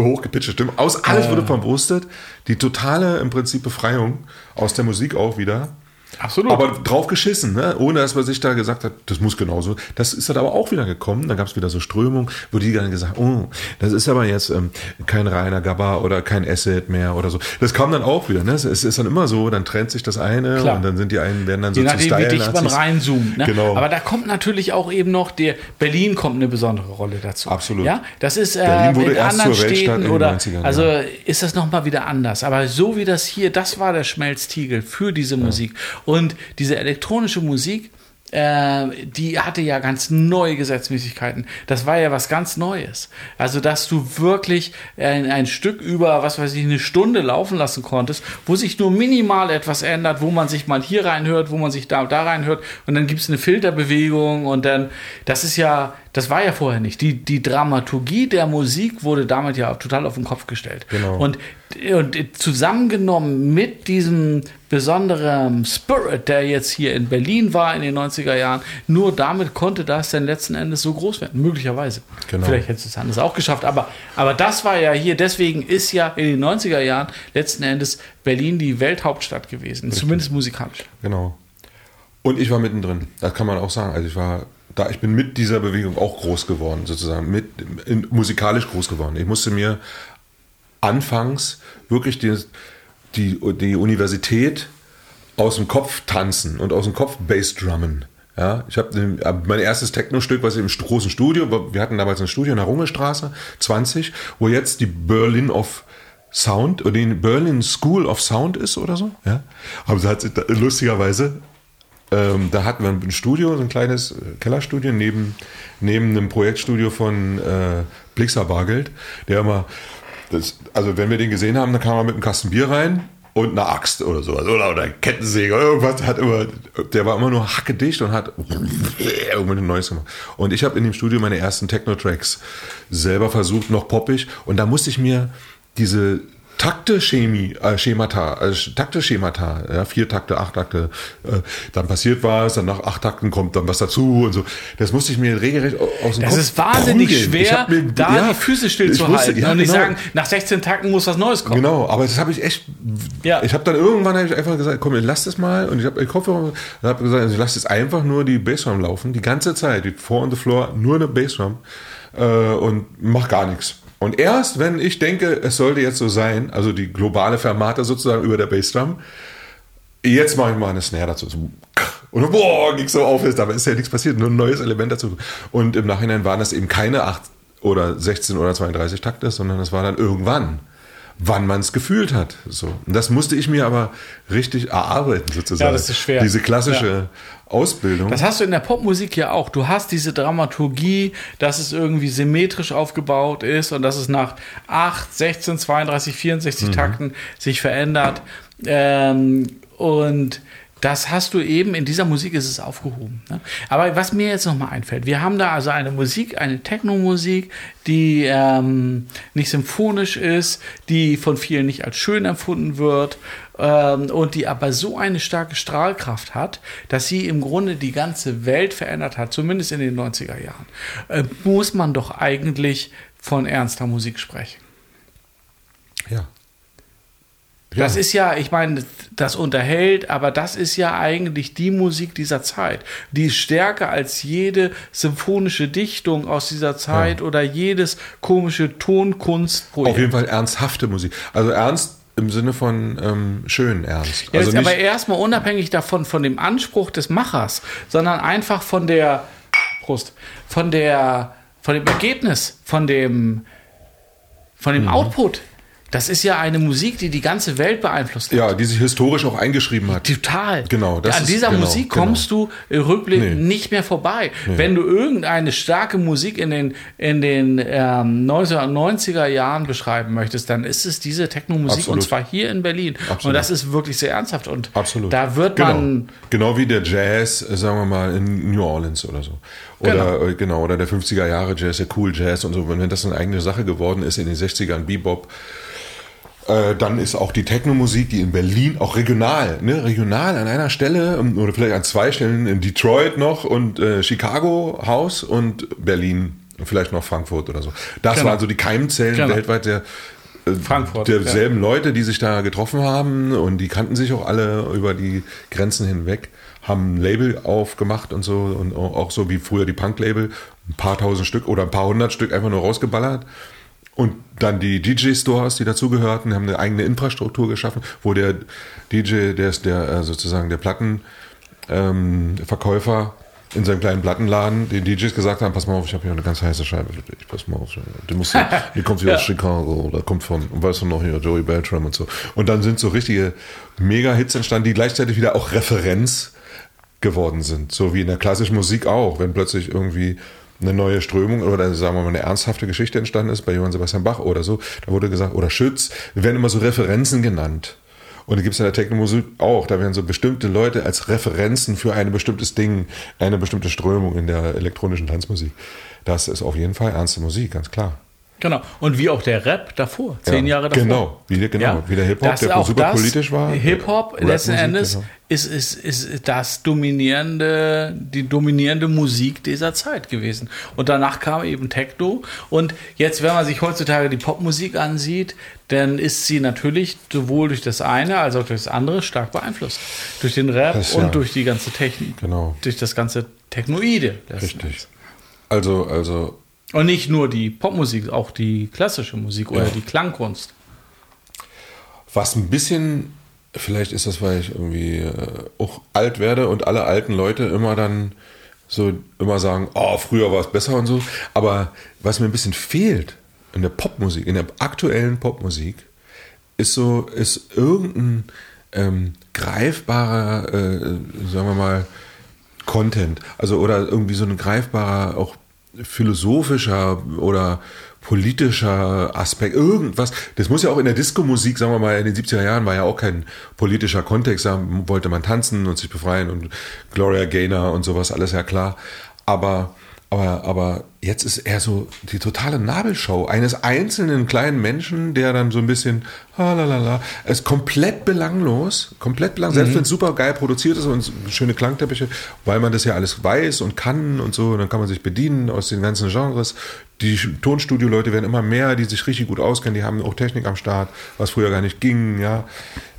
hochgepitchte Stimme. Aus alles wurde verwurstet. Die totale im Prinzip Befreiung aus der Musik auch wieder. Absolut. Aber drauf geschissen, ne? ohne dass man sich da gesagt hat, das muss genauso. Das ist dann aber auch wieder gekommen. Dann gab es wieder so Strömung, wo die dann gesagt oh, das ist aber jetzt ähm, kein reiner Gabba oder kein Acid mehr oder so. Das kam dann auch wieder. Ne? Es ist dann immer so, dann trennt sich das eine Klar. und dann sind die einen, werden dann so Je nachdem, wie dicht man reinzoomt. Ne? Genau. Aber da kommt natürlich auch eben noch der, Berlin kommt eine besondere Rolle dazu. Absolut. Ja, das ist äh, Berlin wurde in erst anderen Städten oder, 90ern, also ja. ist das nochmal wieder anders. Aber so wie das hier, das war der Schmelztiegel für diese ja. Musik. Und diese elektronische Musik äh, die hatte ja ganz neue Gesetzmäßigkeiten. Das war ja was ganz Neues. Also, dass du wirklich ein, ein Stück über, was weiß ich, eine Stunde laufen lassen konntest, wo sich nur minimal etwas ändert, wo man sich mal hier reinhört, wo man sich da, da reinhört und dann gibt es eine Filterbewegung und dann, das ist ja, das war ja vorher nicht. Die, die Dramaturgie der Musik wurde damit ja total auf den Kopf gestellt. Genau. Und, und zusammengenommen mit diesem besonderen Spirit, der jetzt hier in Berlin war in den 90er Jahren, nur damit konnte das dann letzten Endes so groß werden. Möglicherweise. Genau. Vielleicht hätte es anders auch geschafft. Aber, aber das war ja hier, deswegen ist ja in den 90er Jahren letzten Endes Berlin die Welthauptstadt gewesen. Zumindest musikalisch. Genau. Und ich war mittendrin. Das kann man auch sagen. Also ich war da, ich bin mit dieser Bewegung auch groß geworden, sozusagen, mit in, musikalisch groß geworden. Ich musste mir anfangs wirklich die, die, die Universität aus dem Kopf tanzen und aus dem Kopf Bassdrummen. Ja, ich habe mein erstes Techno-Stück, was im großen Studio, wir hatten damals ein Studio in der Rungestraße 20, wo jetzt die Berlin of Sound oder die Berlin School of Sound ist oder so. Ja, aber hat lustigerweise ähm, da hatten wir ein Studio, so ein kleines Kellerstudio neben, neben einem Projektstudio von äh, Blixer Bargeld, der immer, das, also wenn wir den gesehen haben, dann kam er mit einem Kasten Bier rein und einer Axt oder sowas oder, oder ein Kettensäge oder irgendwas hat immer, der war immer nur hackedicht und hat irgendwas Neues gemacht. Und ich habe in dem Studio meine ersten Techno-Tracks selber versucht, noch poppig und da musste ich mir diese Takte-Chemie, äh, Schemata, äh, Takte-Schemata, ja, vier Takte, acht Takte, äh, dann passiert was, dann nach acht Takten kommt dann was dazu und so. Das musste ich mir regelrecht aus dem Das Kopf ist wahnsinnig prügeln. Schwer, mir, da ja, die Füße still ich zu wusste- halten ja, und nicht genau. sagen, nach 16 Takten muss was Neues kommen. Genau, aber das habe ich echt. Ja. Ich habe dann irgendwann hab ich einfach gesagt, komm, lass das mal. Und ich habe Kopfhörer, und habe gesagt, also ich lasse jetzt einfach nur die Bassdrum laufen, die ganze Zeit, die Four on the Floor, nur eine Bassdrum äh, und mach gar nichts. Und erst, wenn ich denke, es sollte jetzt so sein, also die globale Fermata sozusagen über der Bassdrum, jetzt mache ich mal eine Snare dazu. Und boah, ging so auf, dabei ist ja nichts passiert, nur ein neues Element dazu. Und im Nachhinein waren das eben keine 8 oder 16 oder 32 Takte, sondern es war dann irgendwann, wann man es gefühlt hat. So. Und das musste ich mir aber richtig erarbeiten, sozusagen. Ja, das ist schwer. Diese klassische Ausbildung. Das hast du in der Popmusik ja auch. Du hast diese Dramaturgie, dass es irgendwie symmetrisch aufgebaut ist und dass es nach 8, 16, 32, 64 Takten sich verändert. Ähm, und das hast du eben, in dieser Musik ist es aufgehoben. Ne? Aber was mir jetzt nochmal einfällt, wir haben da also eine Musik, eine Techno-Musik, die ähm, nicht symphonisch ist, die von vielen nicht als schön empfunden wird ähm, und die aber so eine starke Strahlkraft hat, dass sie im Grunde die ganze Welt verändert hat, zumindest in den 90er Jahren. Äh, muss man doch eigentlich von ernster Musik sprechen. ja. Das ist ja, ich meine, das unterhält, aber das ist ja eigentlich die Musik dieser Zeit. Die ist stärker als jede symphonische Dichtung aus dieser Zeit oder jedes komische Tonkunstprojekt. Auf jeden Fall ernsthafte Musik. Also ernst im Sinne von ähm, schön ernst. Ja, also aber erstmal unabhängig davon, von dem Anspruch des Machers, sondern einfach von der, Prost, von der, von dem Ergebnis, von dem, von Mhm. dem Output. Das ist ja eine Musik, die die ganze Welt beeinflusst hat. ja, die sich historisch auch eingeschrieben hat. Total. Genau, das An ist- dieser genau, Musik genau. kommst du äh, rückblickend Nee. nicht mehr vorbei. Wenn du irgendeine starke Musik in den, in den ähm, 1990er Jahren beschreiben möchtest, dann ist es diese Techno-Musik und zwar hier in Berlin. Absolut. Und das ist wirklich sehr ernsthaft. Und Absolut. da wird genau. man Genau wie der Jazz, äh, sagen wir mal, in New Orleans oder so. Oder Genau. äh, genau, oder der 50er Jahre Jazz, der Cool Jazz und so. Wenn das eine eigene Sache geworden ist in den 60ern, Bebop, äh, dann ist auch die Techno-Musik, die in Berlin, auch regional, ne, regional an einer Stelle ähm, oder vielleicht an zwei Stellen, in Detroit noch und äh, Chicago Haus und Berlin, vielleicht noch Frankfurt oder so. Das Genau. waren so die Keimzellen Genau. weltweit der äh, Frankfurt, derselben Leute, die sich da getroffen haben und die kannten sich auch alle über die Grenzen hinweg, haben ein Label aufgemacht und so und auch so wie früher die Punk-Label, ein paar tausend Stück oder ein paar hundert Stück einfach nur rausgeballert. Und dann die DJ-Stores, die dazugehörten, haben eine eigene Infrastruktur geschaffen, wo der DJ, der ist der äh, sozusagen der Plattenverkäufer ähm, in seinem kleinen Plattenladen, den DJs gesagt haben, pass mal auf, ich habe hier eine ganz heiße Scheibe für dich, pass mal auf, die, musst du, die kommt hier aus Chicago, da kommt von, weißt du noch hier, Joey Beltram und so. Und dann sind so richtige Mega-Hits entstanden, die gleichzeitig wieder auch Referenz geworden sind. So wie in der klassischen Musik auch, wenn plötzlich irgendwie eine neue Strömung oder sagen wir mal eine ernsthafte Geschichte entstanden ist bei Johann Sebastian Bach oder so, da wurde gesagt, oder Schütz, werden immer so Referenzen genannt. Und da gibt es in der Technomusik auch, da werden so bestimmte Leute als Referenzen für ein bestimmtes Ding, eine bestimmte Strömung in der elektronischen Tanzmusik. Das ist auf jeden Fall ernste Musik, ganz klar. Genau. Und wie auch der Rap davor, zehn ja, Jahre davor. Genau, wie, genau. Ja. wie der Hip-Hop, der super das, politisch war. Hip-Hop letzten Endes genau. ist, ist, ist das dominierende, die dominierende Musik dieser Zeit gewesen. Und danach kam eben Techno. Und jetzt, wenn man sich heutzutage die Popmusik ansieht, dann ist sie natürlich sowohl durch das eine als auch durch das andere stark beeinflusst. Durch den Rap das, und ja. durch die ganze Technik. Genau. Durch das ganze Technoide. Richtig. Also, also und nicht nur die Popmusik, auch die klassische Musik oder ja. die Klangkunst. Was ein bisschen, vielleicht ist das, weil ich irgendwie äh, auch alt werde und alle alten Leute immer dann so immer sagen, oh, früher war es besser und so. Aber was mir ein bisschen fehlt in der Popmusik, in der aktuellen Popmusik, ist so, ist irgendein ähm, greifbarer, äh, sagen wir mal, Content. Also oder irgendwie so ein greifbarer auch philosophischer oder politischer Aspekt, irgendwas. Das muss ja auch in der Disco-Musik, sagen wir mal, in den 70er Jahren war ja auch kein politischer Kontext. Da wollte man tanzen und sich befreien und Gloria Gaynor und sowas, alles ja klar. Aber aber, aber jetzt ist er so die totale Nabelschau eines einzelnen kleinen Menschen, der dann so ein bisschen, halalala, ist komplett belanglos, komplett belanglos, mhm. selbst wenn es super geil produziert ist und schöne Klangteppiche, weil man das ja alles weiß und kann und so, dann kann man sich bedienen aus den ganzen Genres. Die Tonstudio-Leute werden immer mehr, die sich richtig gut auskennen, die haben auch Technik am Start, was früher gar nicht ging, ja.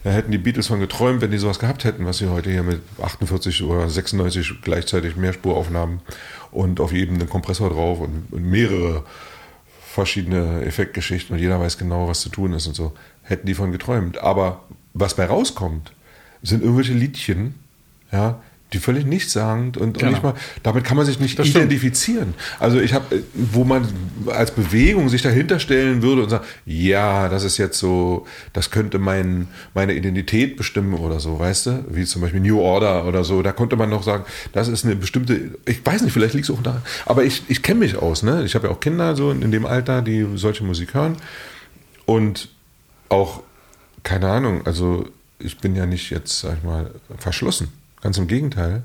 Da hätten die Beatles von geträumt, wenn die sowas gehabt hätten, was sie heute hier mit 48 oder 96 gleichzeitig Mehrspuraufnahmen und auf jedem einen Kompressor drauf und, und mehrere verschiedene Effektgeschichten und jeder weiß genau, was zu tun ist und so. Hätten die von geträumt. Aber was bei rauskommt, sind irgendwelche Liedchen, ja, die völlig nichtssagend und, genau. und nicht mal, damit kann man sich nicht das identifizieren. Stimmt. Also ich habe, wo man als Bewegung sich dahinter stellen würde und sagen, ja, das ist jetzt so, das könnte mein, meine Identität bestimmen oder so, weißt du, wie zum Beispiel New Order oder so, da konnte man noch sagen, das ist eine bestimmte, ich weiß nicht, vielleicht liegt es auch da, aber ich, ich kenne mich aus, ne? Ich habe ja auch Kinder so in dem Alter, die solche Musik hören und auch, keine Ahnung, also ich bin ja nicht jetzt, sag ich mal, verschlossen Ganz im Gegenteil.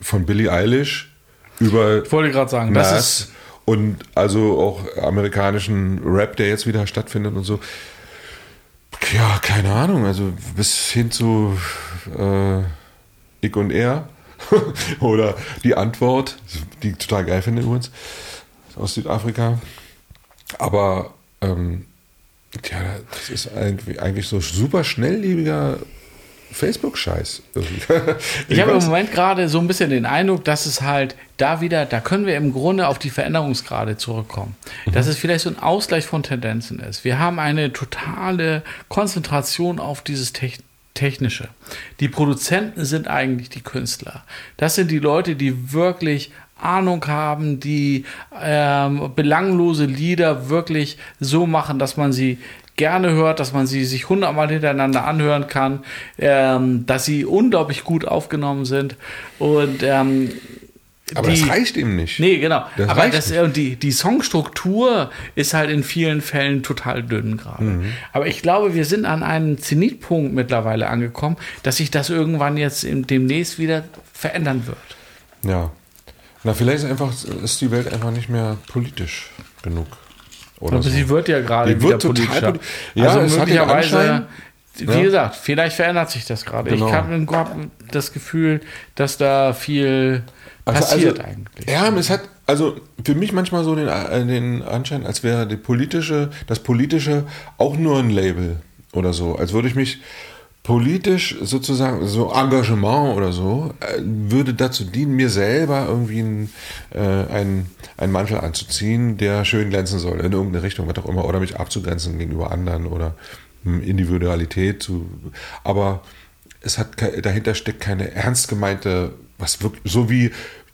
Von Billie Eilish über. Ich wollte gerade sagen, Nas das ist. Und also auch amerikanischen Rap, der jetzt wieder stattfindet und so. Ja, keine Ahnung. Also bis hin zu äh, Ich und Er. Oder die Antwort, die ich total geil finde übrigens, aus Südafrika. Aber ähm, ja, das ist eigentlich, eigentlich so super schnelllebiger Facebook-Scheiß. ich, ich habe im Moment gerade so ein bisschen den Eindruck, dass es halt da wieder, da können wir im Grunde auf die Veränderungsgrade zurückkommen. Mhm. Dass es vielleicht so ein Ausgleich von Tendenzen ist. Wir haben eine totale Konzentration auf dieses Technik. Technische. Die Produzenten sind eigentlich die Künstler. Das sind die Leute, die wirklich Ahnung haben, die ähm, belanglose Lieder wirklich so machen, dass man sie gerne hört, dass man sie sich hundertmal hintereinander anhören kann, ähm, dass sie unglaublich gut aufgenommen sind und ähm, aber die, das reicht eben nicht. Nee, genau. Das aber das, nicht. Die, die Songstruktur ist halt in vielen Fällen total dünn gerade. Mhm. Aber ich glaube, wir sind an einem Zenitpunkt mittlerweile angekommen, dass sich das irgendwann jetzt demnächst wieder verändern wird. Ja. Na, vielleicht ist, einfach, ist die Welt einfach nicht mehr politisch genug. Oder Aber so. sie wird ja gerade wieder wird politischer. Total, ja, also möglicherweise, wie ja. gesagt, vielleicht verändert sich das gerade. Genau. Ich habe das Gefühl, dass da viel also, passiert also, eigentlich. Ja, es hat also für mich manchmal so den, äh, den Anschein, als wäre die politische, das politische auch nur ein Label oder so. Als würde ich mich politisch sozusagen, so Engagement oder so, äh, würde dazu dienen, mir selber irgendwie ein, äh, einen, einen Mantel anzuziehen, der schön glänzen soll, in irgendeine Richtung, was auch immer, oder mich abzugrenzen gegenüber anderen oder Individualität zu. Aber es hat dahinter steckt keine ernst gemeinte, was wirklich, so wie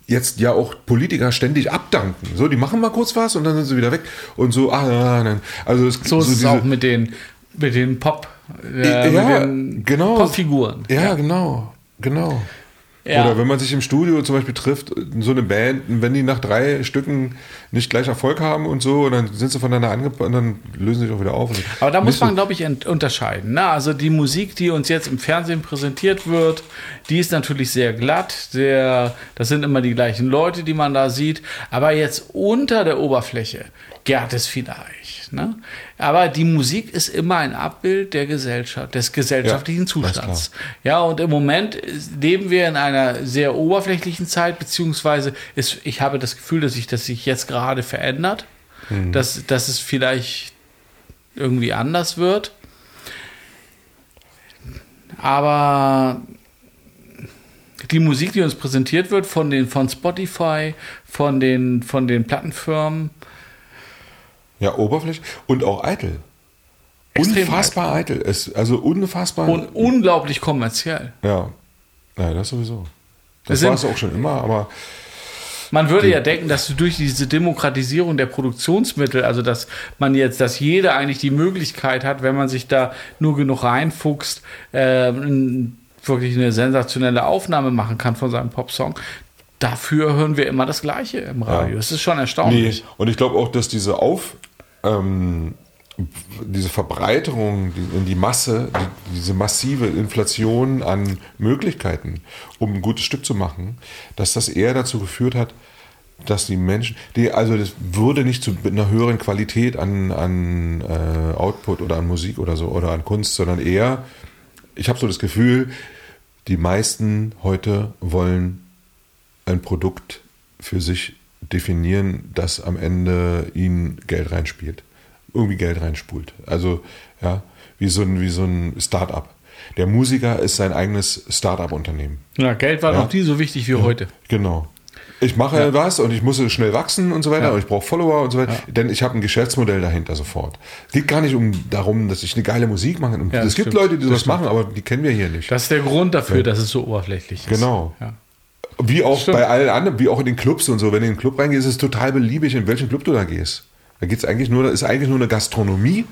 jetzt ja auch Politiker ständig abdanken. So, die machen mal kurz was und dann sind sie wieder weg und so, ah, nein. Also es, so, so ist es auch mit den, mit den Pop- äh, ja, genau. Popfiguren. Ja, ja, genau. Genau. Ja. Oder wenn man sich im Studio zum Beispiel trifft, so eine Band, wenn die nach drei Stücken nicht gleich Erfolg haben und so, dann sind sie voneinander angepasst und dann lösen sie sich auch wieder auf. Aber da muss man, so- glaube ich, unterscheiden. Ne? Also die Musik, die uns jetzt im Fernsehen präsentiert wird, die ist natürlich sehr glatt, sehr, das sind immer die gleichen Leute, die man da sieht. Aber jetzt unter der Oberfläche gärt es vielleicht. Ne? Aber die Musik ist immer ein Abbild der Gesellschaft, des gesellschaftlichen Ja, Zustands. Ja, und im Moment leben wir in einer sehr oberflächlichen Zeit, beziehungsweise ist, ich habe das Gefühl, dass sich das sich jetzt gerade verändert, dass, dass es vielleicht irgendwie anders wird. Aber die Musik, die uns präsentiert wird von den von Spotify, von den von den Plattenfirmen, Ja, Oberfläche und auch eitel. Extrem unfassbar eitel. Es, also unfassbar. und unglaublich kommerziell. ja. ja, das sowieso. Das Es war es auch schon immer, aber Man würde ja denken, dass du durch diese Demokratisierung der Produktionsmittel, also dass man jetzt, dass jeder eigentlich die Möglichkeit hat, wenn man sich da nur genug reinfuchst, äh, wirklich eine sensationelle Aufnahme machen kann von seinem Popsong. Dafür hören wir immer das Gleiche im Radio. Das ist schon Nee, erstaunlich. und ich glaube auch, dass diese Auf, ähm, diese Verbreiterung in die Masse, die, diese massive Inflation an Möglichkeiten, um ein gutes Stück zu machen, dass das eher dazu geführt hat, dass die Menschen, die, also das würde nicht zu einer höheren Qualität an, an äh, Output oder an Musik oder so oder an Kunst, sondern eher, ich habe so das Gefühl, die meisten heute wollen ein Produkt für sich definieren, das am Ende ihnen Geld reinspielt. Irgendwie Geld reinspult. Also, ja, wie so ein, wie so ein Start-up. Der Musiker ist sein eigenes Start-up-Unternehmen. Ja, Geld war Ja. noch nie so wichtig wie heute. Genau. Ich mache was und ich muss schnell wachsen und so weiter Ja. und ich brauche Follower und so weiter, denn ich habe ein Geschäftsmodell dahinter sofort. Es geht gar nicht um darum, dass ich eine geile Musik mache. Ja, es gibt stimmt. Leute, die Das stimmt. machen, aber die kennen wir hier nicht. Das ist der Grund dafür, dass es so oberflächlich ist. Genau. Ja. Wie auch Stimmt. bei allen anderen, wie auch in den Clubs und so. Wenn du in den Club reingehst, ist es total beliebig, in welchen Club du da gehst. Da geht's eigentlich nur, da ist eigentlich nur eine Gastronomie,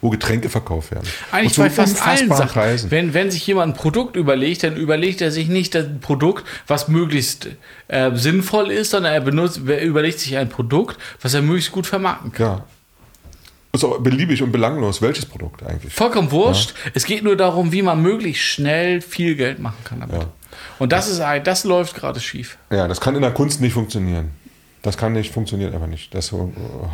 wo Getränke verkauft werden. Eigentlich bei fast allen Sachen. Preisen. Wenn, wenn sich jemand ein Produkt überlegt, dann überlegt er sich nicht das Produkt, was möglichst äh, sinnvoll ist, sondern er benutzt, er überlegt sich ein Produkt, was er möglichst gut vermarkten kann. Ja. Ist auch beliebig und belanglos, welches Produkt eigentlich. Vollkommen wurscht. Es geht nur darum, wie man möglichst schnell viel Geld machen kann damit. Ja. Und das ist ein, das läuft gerade schief. Ja, das kann in der Kunst nicht funktionieren. Das kann nicht, funktioniert einfach nicht. Das äh,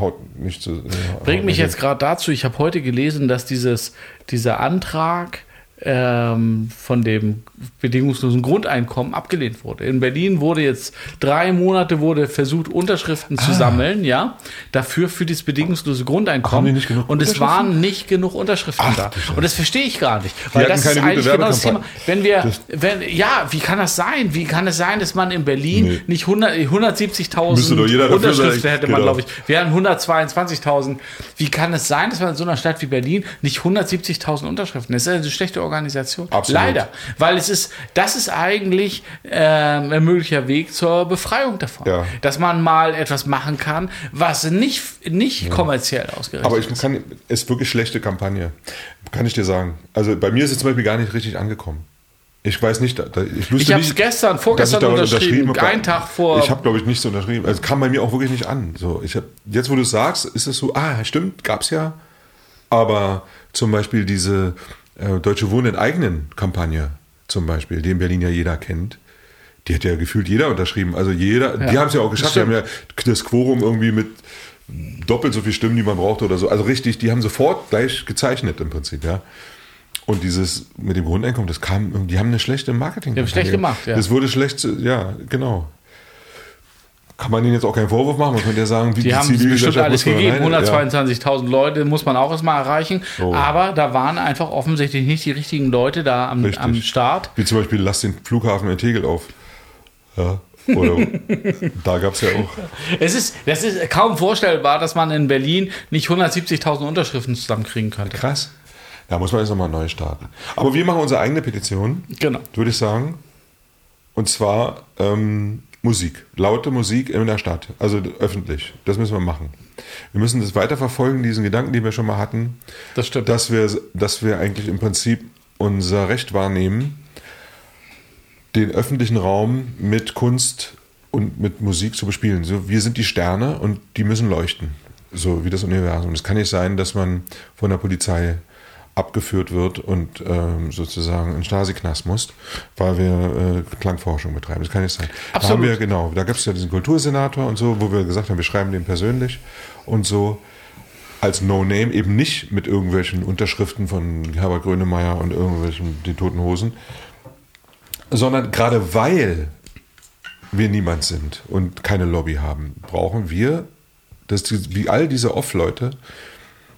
haut nicht zu. äh, Bringt mich jetzt gerade dazu, ich habe heute gelesen, dass dieses, dieser Antrag ähm, von dem bedingungslosen Grundeinkommen abgelehnt wurde. In Berlin wurde jetzt drei Monate wurde versucht, Unterschriften zu sammeln, ja, dafür für dieses bedingungslose Grundeinkommen. genug und es waren nicht genug Unterschriften Ach, da. Und das verstehe ich gar nicht. Weil das ist eigentlich genau das Thema. Wenn wir, Das- wenn, ja, wie kann das sein? Wie kann es sein, dass man in Berlin Nee. nicht 100 170.000 Müsste doch jeder dafür Unterschriften sein. hätte man, Genau. glaube ich. Wir haben 122.000. Wie kann es sein, dass man in so einer Stadt wie Berlin nicht 170.000 Unterschriften? Das ist eine schlechte Organisation. Absolut. Leider. Weil es ist, das ist eigentlich ähm, ein möglicher Weg zur Befreiung davon. Ja. Dass man mal etwas machen kann, was nicht, nicht kommerziell ausgerichtet Aber ich ist. kann, ist wirklich schlechte Kampagne. Kann ich dir sagen. Also bei mir ist es zum Beispiel gar nicht richtig angekommen. Ich weiß nicht, ich wüsste Ich habe es gestern, vorgestern unterschrieben. habe. Einen Tag vor. Ich habe, glaube ich, nichts unterschrieben. Also kam bei mir auch wirklich nicht an. So, ich hab, jetzt, wo du es sagst, ist es so, ah, stimmt, gab's ja. Aber zum Beispiel diese äh, Deutsche Wohnen enteignen Kampagne, zum Beispiel, die in Berlin ja jeder kennt, die hat ja gefühlt jeder unterschrieben. Also jeder, die Ja, haben es ja auch geschafft. Die haben ja das Quorum irgendwie mit doppelt so viel Stimmen, die man brauchte oder so. Also richtig, die haben sofort gleich gezeichnet im Prinzip, ja. Und dieses mit dem Grundeinkommen, das kam, die haben eine schlechte Marketing. Die haben schlecht gemacht, ja. Das wurde schlecht, ja, genau. Kann man ihnen jetzt auch keinen Vorwurf machen. Man könnte ja sagen, wie Die haben bestimmt alles gegeben. alleine- ja. 122.000 Leute muss man auch erstmal erreichen. Oh. Aber da waren einfach offensichtlich nicht die richtigen Leute da am, am Start. Wie zum Beispiel, lass den Flughafen in Tegel auf. Ja. Oder da gab es ja auch. Es ist, das ist kaum vorstellbar, dass man in Berlin nicht 170.000 Unterschriften zusammenkriegen könnte. Krass. Da muss man jetzt nochmal neu starten. Aber wir machen unsere eigene Petition, Genau. würde ich sagen. Und zwar ähm, Musik. Laute Musik in der Stadt. Also öffentlich. Das müssen wir machen. Wir müssen das weiterverfolgen, diesen Gedanken, den wir schon mal hatten. Das stimmt. dass wir, dass wir eigentlich im Prinzip unser Recht wahrnehmen, den öffentlichen Raum mit Kunst und mit Musik zu bespielen. So, wir sind die Sterne und die müssen leuchten, so wie das Universum. Es kann nicht sein, dass man von der Polizei abgeführt wird und ähm, sozusagen in Stasi-Knast muss, weil wir äh, Klangforschung betreiben. Das kann nicht sein. Absolut. Da haben wir, genau, da gab es ja diesen Kultursenator und so, wo wir gesagt haben, wir schreiben den persönlich und so als No-Name, eben nicht mit irgendwelchen Unterschriften von Herbert Grönemeyer und irgendwelchen Die Toten Hosen, sondern gerade weil wir niemand sind und keine Lobby haben, brauchen wir, dass die, wie all diese Off-Leute,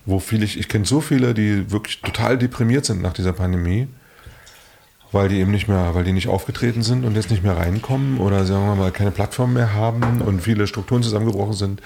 wo viele, ich, ich kenne so viele, die wirklich total deprimiert sind nach dieser Pandemie, weil die eben nicht mehr, weil die nicht aufgetreten sind und jetzt nicht mehr reinkommen oder sagen wir mal keine Plattform mehr haben und viele Strukturen zusammengebrochen sind.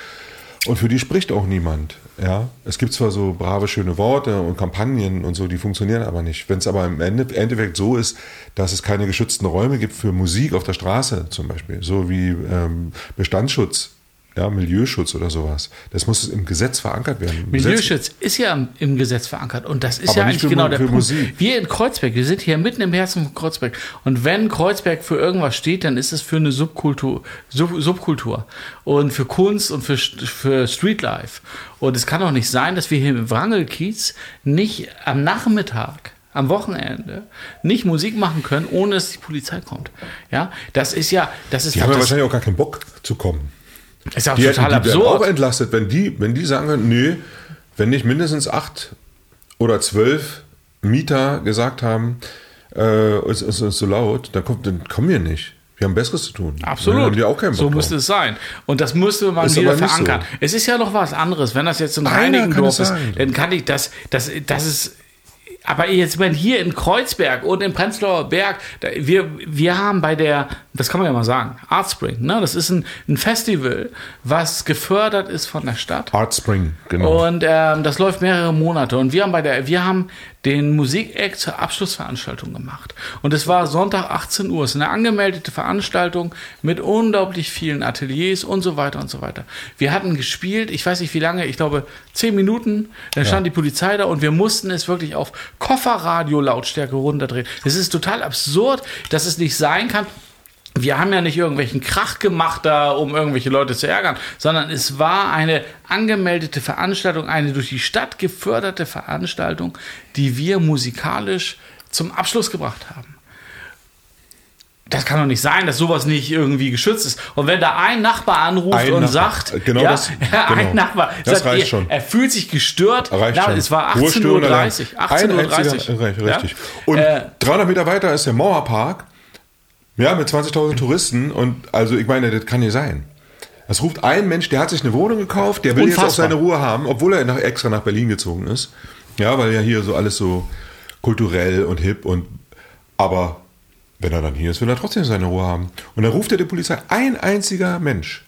Und für die spricht auch niemand. Ja, es gibt zwar so brave, schöne Worte und Kampagnen und so, die funktionieren aber nicht. Wenn es aber im Ende, Endeffekt so ist, dass es keine geschützten Räume gibt für Musik auf der Straße zum Beispiel, so wie ähm, Bestandsschutz, ja, Milieuschutz oder sowas, das muss im Gesetz verankert werden. Im Gesetz- Milieuschutz ist ja im- Gesetz verankert und das ist Aber ja nicht eigentlich genau der Punkt. Musik. Wir in Kreuzberg, wir sind hier mitten im Herzen von Kreuzberg und wenn Kreuzberg für irgendwas steht, dann ist es für eine Subkultur, Sub, Subkultur und für Kunst und für, für Streetlife. Und es kann doch nicht sein, dass wir hier im Wrangelkiez nicht am Nachmittag am Wochenende nicht Musik machen können, ohne dass die Polizei kommt. Ja, das ist ja, das ist Die haben ja wahrscheinlich auch gar keinen Bock zu kommen. Ist auch Die, total die werden auch absurd. entlastet, wenn die, wenn die sagen würden, nö, wenn nicht mindestens acht oder zwölf Mieter gesagt haben, äh, es ist uns so laut, dann, kommt, dann kommen wir nicht. Wir haben Besseres zu tun. Absolut. Bock so müsste es sein. Und das müsste man Ist wieder verankern. so. Es ist ja noch was anderes. Wenn das jetzt ein Reinigendorf ist, dann kann ich das, das, das ist. Aber jetzt, wenn hier in Kreuzberg und in Prenzlauer Berg, da, wir, wir haben bei der, das kann man ja mal sagen, Artspring, ne? das ist ein, ein Festival, was gefördert ist von der Stadt. Art Spring, genau. Und ähm, das läuft mehrere Monate. Und wir haben bei der, wir haben den Musikeck zur Abschlussveranstaltung gemacht. Und es war Sonntag 18 Uhr. Es ist eine angemeldete Veranstaltung mit unglaublich vielen Ateliers und so weiter und so weiter. Wir hatten gespielt, ich weiß nicht wie lange, ich glaube 10 Minuten. Dann stand die Polizei da und wir mussten es wirklich auf Kofferradio-Lautstärke runterdrehen. Es ist total absurd, dass es nicht sein kann, wir haben ja nicht irgendwelchen Krach gemacht da, um irgendwelche Leute zu ärgern, sondern es war eine angemeldete Veranstaltung, eine durch die Stadt geförderte Veranstaltung, die wir musikalisch zum Abschluss gebracht haben. Das kann doch nicht sein, dass sowas nicht irgendwie geschützt ist. Und wenn da ein Nachbar anruft Ein und Nachbar. sagt, Genau ja, das- ein genau. Nachbar, Das sagt, reicht er, schon. er fühlt sich gestört. Reicht Na, schon. Es war Ruhe, 18.30 Störung Uhr. allein. 18.30 Ein Uhr. einziger- Richtig. richtig. Und Äh, 300 Meter weiter ist der Mauerpark. Ja, mit 20.000 Touristen. Und also, ich meine, das kann nicht sein. Es ruft ein Mensch, der hat sich eine Wohnung gekauft, der will jetzt auch Unfassbar. seine Ruhe haben, obwohl er nach, extra nach Berlin gezogen ist. Ja, weil ja hier so alles so kulturell und hip und aber wenn er dann hier ist, will er trotzdem seine Ruhe haben. Und dann ruft er die Polizei. Ein einziger Mensch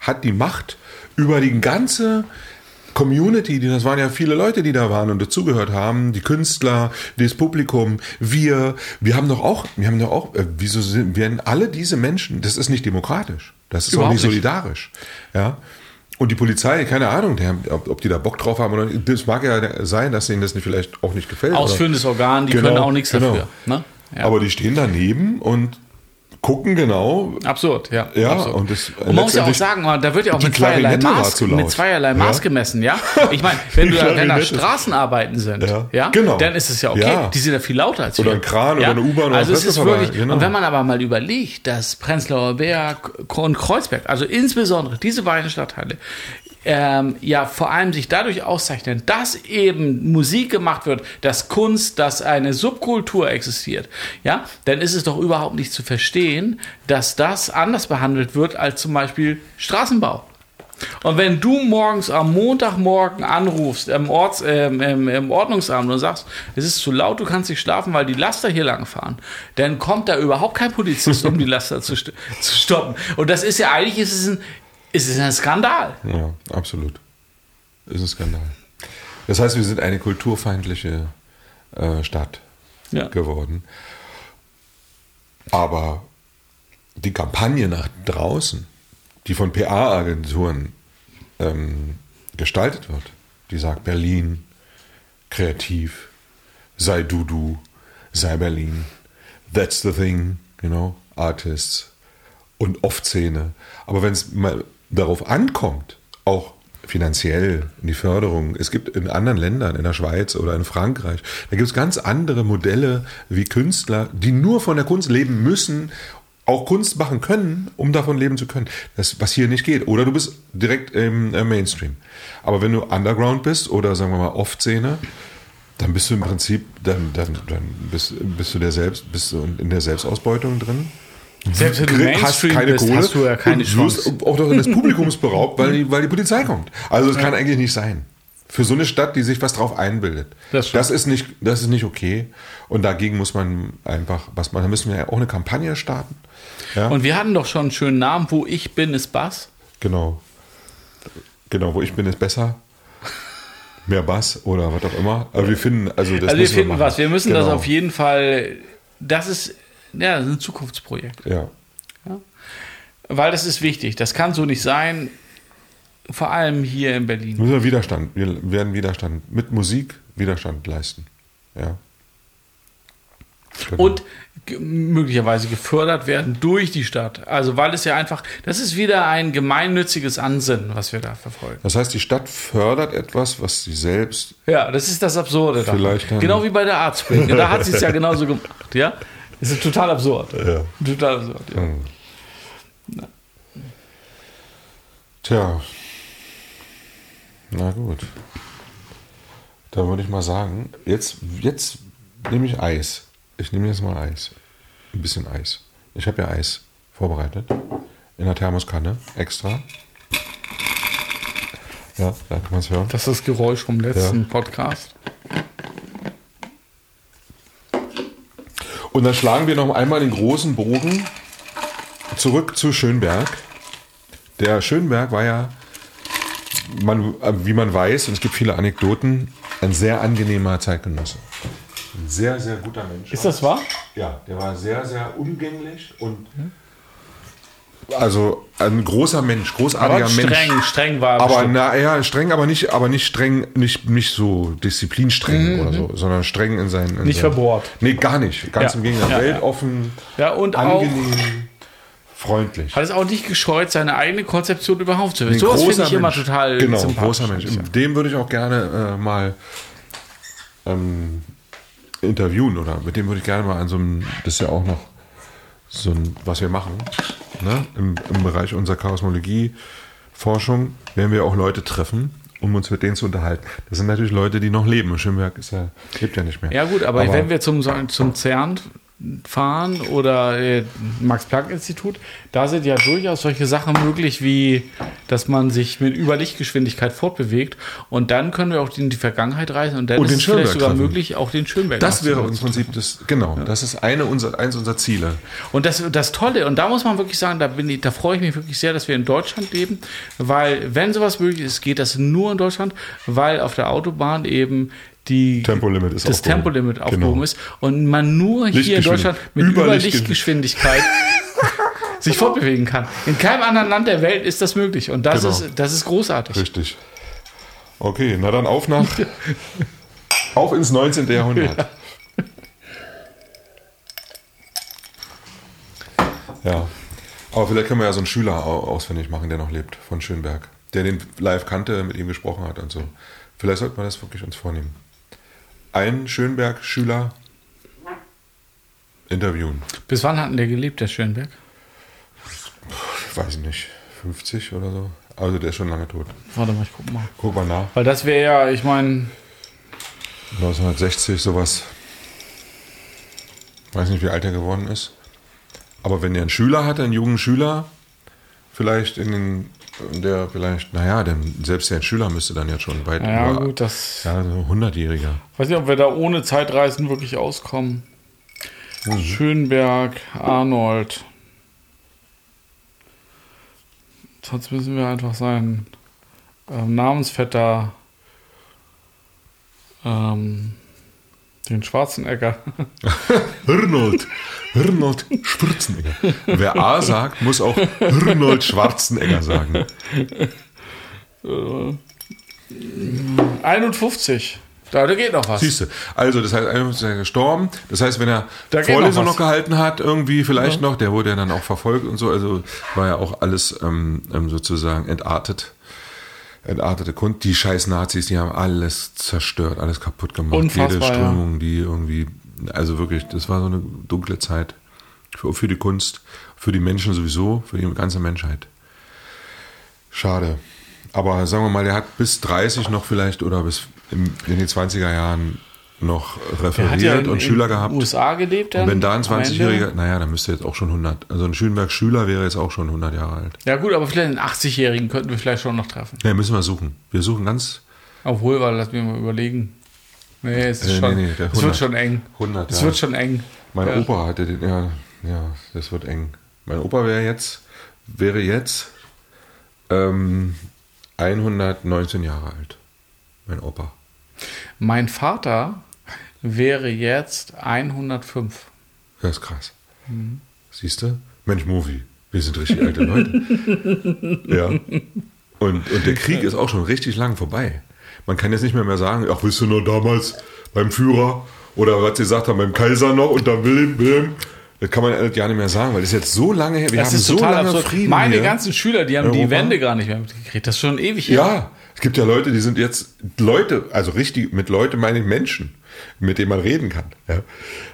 hat die Macht über die ganze Community, das waren ja viele Leute, die da waren und dazugehört haben, die Künstler, das Publikum, wir, wir haben doch auch, wir haben doch auch, äh, wieso sind, werden alle diese Menschen, das ist nicht demokratisch, das ist auch Überhaupt nicht nicht. solidarisch, ja. Und die Polizei, keine Ahnung, ob, die da Bock drauf haben oder nicht, das mag ja sein, dass ihnen das nicht, vielleicht auch nicht gefällt. Ausführendes Organ, die Genau, können auch nichts genau. dafür. Ne? Ja. Aber die stehen daneben und gucken genau, Absurd, ja. Ja, absurd. und das- und man muss ja auch sagen, da wird ja auch mit zweierlei, Maß, mit zweierlei Ja. Maß gemessen, ja. Ich meine, wenn, du da- wenn da. Straßenarbeiten sind, Ja. ja, Genau. dann ist es ja okay. Ja. Die sind ja viel lauter als Oder wir. ein Kran oder ja? eine U-Bahn oder also ein es ist wirklich, genau. Und wenn man aber mal überlegt, dass Prenzlauer Berg und Kreuzberg, also insbesondere diese beiden Stadtteile, ähm, ja vor allem sich dadurch auszeichnen, dass eben Musik gemacht wird, dass Kunst, dass eine Subkultur existiert, ja, dann ist es doch überhaupt nicht zu verstehen, dass das anders behandelt wird als zum Beispiel Straßenbau. Und wenn du morgens am Montagmorgen anrufst im, Orts, ähm, im, im Ordnungsamt und sagst, es ist zu laut, du kannst nicht schlafen, weil die Laster hier lang fahren, dann kommt da überhaupt kein Polizist, um die Laster zu, st zu stoppen. Und das ist ja eigentlich ist es ein, ist es ein Skandal. Ja, absolut. Ist ein Skandal. Das heißt, wir sind eine kulturfeindliche äh, Stadt Ja. geworden. Aber die Kampagne nach draußen, die von PA-Agenturen ähm, gestaltet wird, die sagt Berlin, kreativ, sei du du, sei Berlin, that's the thing, genau, Artists und Off-Szene. Aber wenn es mal darauf ankommt, auch finanziell in die Förderung. Es gibt in anderen Ländern, in der Schweiz oder in Frankreich, da gibt es ganz andere Modelle wie Künstler, die nur von der Kunst leben müssen, auch Kunst machen können, um davon leben zu können. Das, was hier nicht geht. Oder du bist direkt im äh, Mainstream. Aber wenn du Underground bist oder sagen wir mal Off-Szene, dann bist du im Prinzip, dann, dann, dann bist, bist du der selbst, bist du in der Selbstausbeutung drin. Selbst wenn du Mainstream bist, hast du ja keine und wirst Chance. auch noch des Publikums beraubt, weil die, weil die Polizei kommt. Also das kann eigentlich nicht sein. Für so eine Stadt, die sich was drauf einbildet. Das. Das, ist nicht, das ist nicht okay. Und dagegen muss man einfach, was man, da müssen wir ja auch eine Kampagne starten. Ja, Und wir hatten doch schon einen schönen Namen, wo ich bin, ist Bass. genau. Genau, wo ich bin, ist besser. Mehr Bass oder was auch immer. Aber wir finden, also das Also wir finden machen. was. Wir müssen das Genau. auf jeden Fall. Das ist ja das ist ein Zukunftsprojekt, Ja. weil das ist wichtig. Das kann so nicht sein. Vor allem hier in Berlin. Müssen wir Widerstand, wir werden Widerstand mit Musik Widerstand leisten. Ja. Genau. Und möglicherweise gefördert werden durch die Stadt. Also weil es ja einfach, das ist wieder ein gemeinnütziges Ansinnen, was wir da verfolgen. Das heißt, die Stadt fördert etwas, was sie selbst. Ja, das ist das Absurde. Vielleicht genau wie bei der Art Spring. Da hat sie es ja genauso gemacht. Ja, das ist total absurd. Ja. Total absurd. Ja. Hm. Tja. Na gut. Dann würde ich mal sagen, jetzt, jetzt nehme ich Eis. Ich nehme jetzt mal Eis. Ein bisschen Eis. Ich habe ja Eis vorbereitet. In der Thermoskanne. Extra. Ja, da kann man es hören. Das ist das Geräusch vom letzten Ja. Podcast. Und dann schlagen wir noch einmal den großen Bogen zurück zu Schönberg. Der Schönberg war ja, man, wie man weiß, und es gibt viele Anekdoten, ein sehr angenehmer Zeitgenosse. Ein sehr, sehr guter Mensch. Ist das wahr? Ja, der war sehr, sehr umgänglich und also ein großer Mensch, großartiger Aber Mensch. streng, streng war er Aber bestimmt. na ja, streng, aber nicht, aber nicht streng, nicht, nicht so disziplinstreng oder so, sondern streng in seinen. In Mhm, Nicht seinen, verbohrt. Nee, gar nicht. Ganz Ja. im Gegenteil. Ja, ja. Weltoffen, Ja, und auch angenehm, freundlich. hat es auch nicht gescheut, seine eigene Konzeption überhaupt zu Ein wissen. Sowas finde großer ich immer Mensch. total Genau, sympathisch. großer Mensch. Dem würde ich auch gerne äh, mal ähm, interviewen oder mit dem würde ich gerne mal an so einem, das ist ja auch noch so ein, was wir machen, ne? Im, im Bereich unserer Chaosmologie, Forschung, werden wir auch Leute treffen, um uns mit denen zu unterhalten. Das sind natürlich Leute, die noch leben. Schönberg ist ja, lebt ja nicht mehr. Ja gut, aber, wenn wir zum, zum CERN fahren oder äh, Max-Planck-Institut, da sind ja durchaus solche Sachen möglich, wie dass man sich mit Überlichtgeschwindigkeit fortbewegt und dann können wir auch in die Vergangenheit reisen und dann Und ist es vielleicht sogar treffen. möglich, auch den Schönberg das wäre im. Prinzip das, genau, das ist eine unser, eins unserer Ziele. Und das, das Tolle, und da muss man wirklich sagen, da, bin ich, da freue ich mich wirklich sehr, dass wir in Deutschland leben, weil wenn sowas möglich ist, geht das nur in Deutschland, weil auf der Autobahn eben die, Tempolimit ist das aufgehoben. Tempolimit aufgehoben Genau. ist und man nur hier in Deutschland mit Überlichtgeschwindigkeit sich fortbewegen kann. In keinem anderen Land der Welt ist das möglich und das, Genau. ist, das ist großartig. Richtig. Okay, na dann auf nach. auf ins 19. Jahrhundert. Ja. Aber vielleicht können wir ja so einen Schüler au- ausfindig machen, der noch lebt, von Schönberg. Der den live kannte, mit ihm gesprochen hat und so. Vielleicht sollten wir das wirklich uns vornehmen. Einen Schönberg-Schüler interviewen. Bis wann hatten der gelebt, der Schönberg? Ich weiß nicht, 50 oder so. Also der ist schon lange tot. Warte mal, ich guck mal. Guck mal nach. Weil das wäre ja, ich meine, 1960 sowas. Weiß nicht, wie alt er geworden ist. Aber wenn er einen Schüler hatte, einen jungen Schüler, vielleicht in den, der vielleicht, naja, denn selbst der Schüler müsste dann jetzt schon weit ja über, gut, das. ja, so 100-Jähriger. Weiß nicht, ob wir da ohne Zeitreisen wirklich auskommen. Schönberg, Arnold. Sonst müssen wir einfach sein ähm, Namensvetter, ähm, den Schwarzenegger. Hirnold, Hirnold Schwarzenegger. Wer A sagt, muss auch Hirnold Schwarzenegger sagen. 51. Da, da geht noch was. Siehst du. Also, das heißt, einer ist ja gestorben. Das heißt, wenn er Da Vorlesung noch noch, gehalten hat, irgendwie vielleicht noch, der wurde ja dann auch verfolgt und so. Also war ja auch alles ähm, ähm, sozusagen entartet. Entartete Kunst. Die scheiß Nazis, die haben alles zerstört, alles kaputt gemacht. Unfassbar, Jede ja. Strömung, die irgendwie, also wirklich, das war so eine dunkle Zeit. Für, für die Kunst, für die Menschen sowieso, für die ganze Menschheit. Schade. Aber sagen wir mal, der hat bis 30 noch vielleicht oder bis im, in den 20er Jahren noch Er referiert ja in, und Schüler gehabt. in den USA gelebt. Dann, Und wenn da ein am Ende. 20-Jähriger, naja, dann müsste jetzt auch schon 100. Also ein Schönberg-Schüler wäre jetzt auch schon 100 Jahre alt. Ja gut, aber vielleicht einen 80-Jährigen könnten wir vielleicht schon noch treffen. Ja, müssen wir suchen. Wir suchen ganz Obwohl, weil lass mich mal überlegen. Nee, es, ist Äh, schon, nee, nee, der es wird 100. schon eng. 100. Es ja. wird schon eng. Mein Ja. Opa hatte den, ja, ja, das wird eng. Mein Opa wäre jetzt, wäre jetzt ähm, 119 Jahre alt. Mein Opa. Mein Vater wäre jetzt 105. Das ist krass. Mhm. Siehst du? Mensch, Movie. Wir sind richtig alte Leute. ja. Und, und der Krieg ist auch schon richtig lang vorbei. Man kann jetzt nicht mehr, mehr sagen, ach, wisst du nur damals beim Führer oder was sie gesagt haben, beim Kaiser noch und dann Wilhelm, Wilhelm. Das kann man gar nicht mehr sagen, weil das ist jetzt so lange her. Wir Das haben ist so total lange absurd. Frieden Meine hier. ganzen Schüler, die haben die Europa? Wende gar nicht mehr mitgekriegt. Das ist schon ewig her. Ja, es gibt ja Leute, die sind jetzt Leute, also richtig, mit Leute meine ich Menschen, mit denen man reden kann. Ja.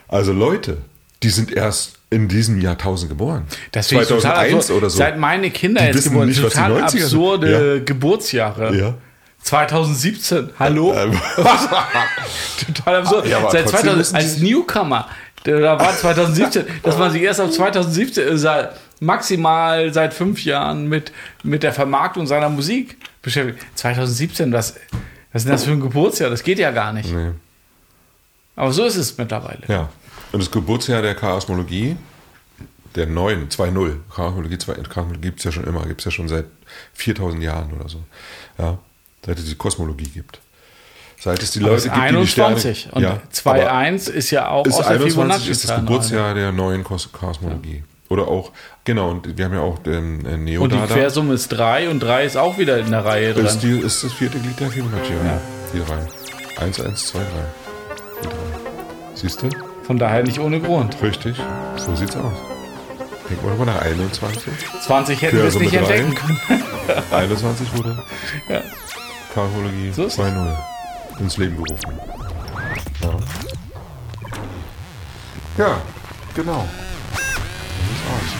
Also Leute, die sind erst in diesem Jahrtausend geboren. Das finde ich total 2001 absurd. oder so. Seit meine Kinder Die jetzt geboren nicht, total 90er sind. absurde Geburtsjahre. Ja. 2017, hallo? Ähm. total absurd. Ja, Seit trotzdem 2000, müssen als Newcomer, da war 2017, dass man sich erst ab 2017 äh, sei- maximal seit fünf Jahren mit, mit der Vermarktung seiner Musik beschäftigt. 2017, was, was ist denn das für ein Geburtsjahr? Das geht ja gar nicht. Nee. Aber so ist es mittlerweile. Ja. Und das Geburtsjahr der Chaosmologie, der neuen, 2.0, Chaosmologie, 2 Chaosmologie gibt es ja schon immer, gibt es ja schon seit 4000 Jahren oder so. Ja. Seit es die Kosmologie gibt. Seit es die Leute gibt, die die Sterne... 21 und ja, aber 2.1 ist ja auch ist aus der 21 ist das. Geburtsjahr der neuen Kos Kosmologie. Oder auch, genau, und wir haben ja auch den äh, Und die. Quersumme ist 3 und 3 ist auch wieder in der Reihe drin. ist, die, ist das vierte Glied der Fibonacci, ja. Die drei. 1, 1, 2, 3. Siehst du? Von daher nicht ohne Grund. Richtig. So sieht's aus. Denken wir mal nach 21. 20 hätten wir es Quersumme nicht entdecken können. 21 wurde Ja. Kosmologie So ist es. 2.0 ins Leben gerufen. Ja, ja genau.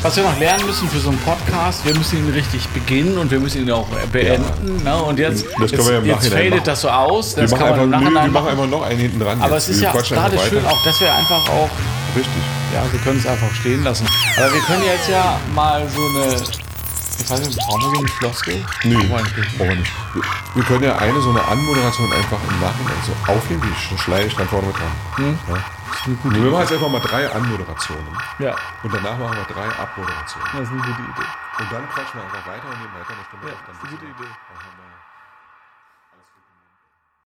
Was wir noch lernen müssen für so einen Podcast, wir müssen ihn richtig beginnen und wir müssen ihn auch beenden. Ne? Und jetzt, Das jetzt, wir ja jetzt fadet machen. das so aus. Wir Das machen, kann man einfach, wir machen einfach noch einen hinten dran. Aber jetzt. es ist Wir ja gerade schön, auch dass wir einfach auch, Richtig. ja, wir können es einfach stehen lassen. Aber wir können jetzt ja mal so eine, ich weiß nicht, brauchen wir so eine Floskel? Nö, Brauchen wir nicht. brauchen wir nicht. Wir, wir können ja eine so eine Anmoderation einfach im Nachhinein so aufnehmen, die schneide ich dann vorne mit dran. Hm? Ja. Wir machen jetzt einfach mal drei Anmoderationen. Ja, Und danach machen wir drei Abmoderationen. das ist eine gute Idee. Und dann quatschen wir einfach weiter und nehmen weiter eine Stunde Ja, auf. Das ist eine gute Idee. Aha,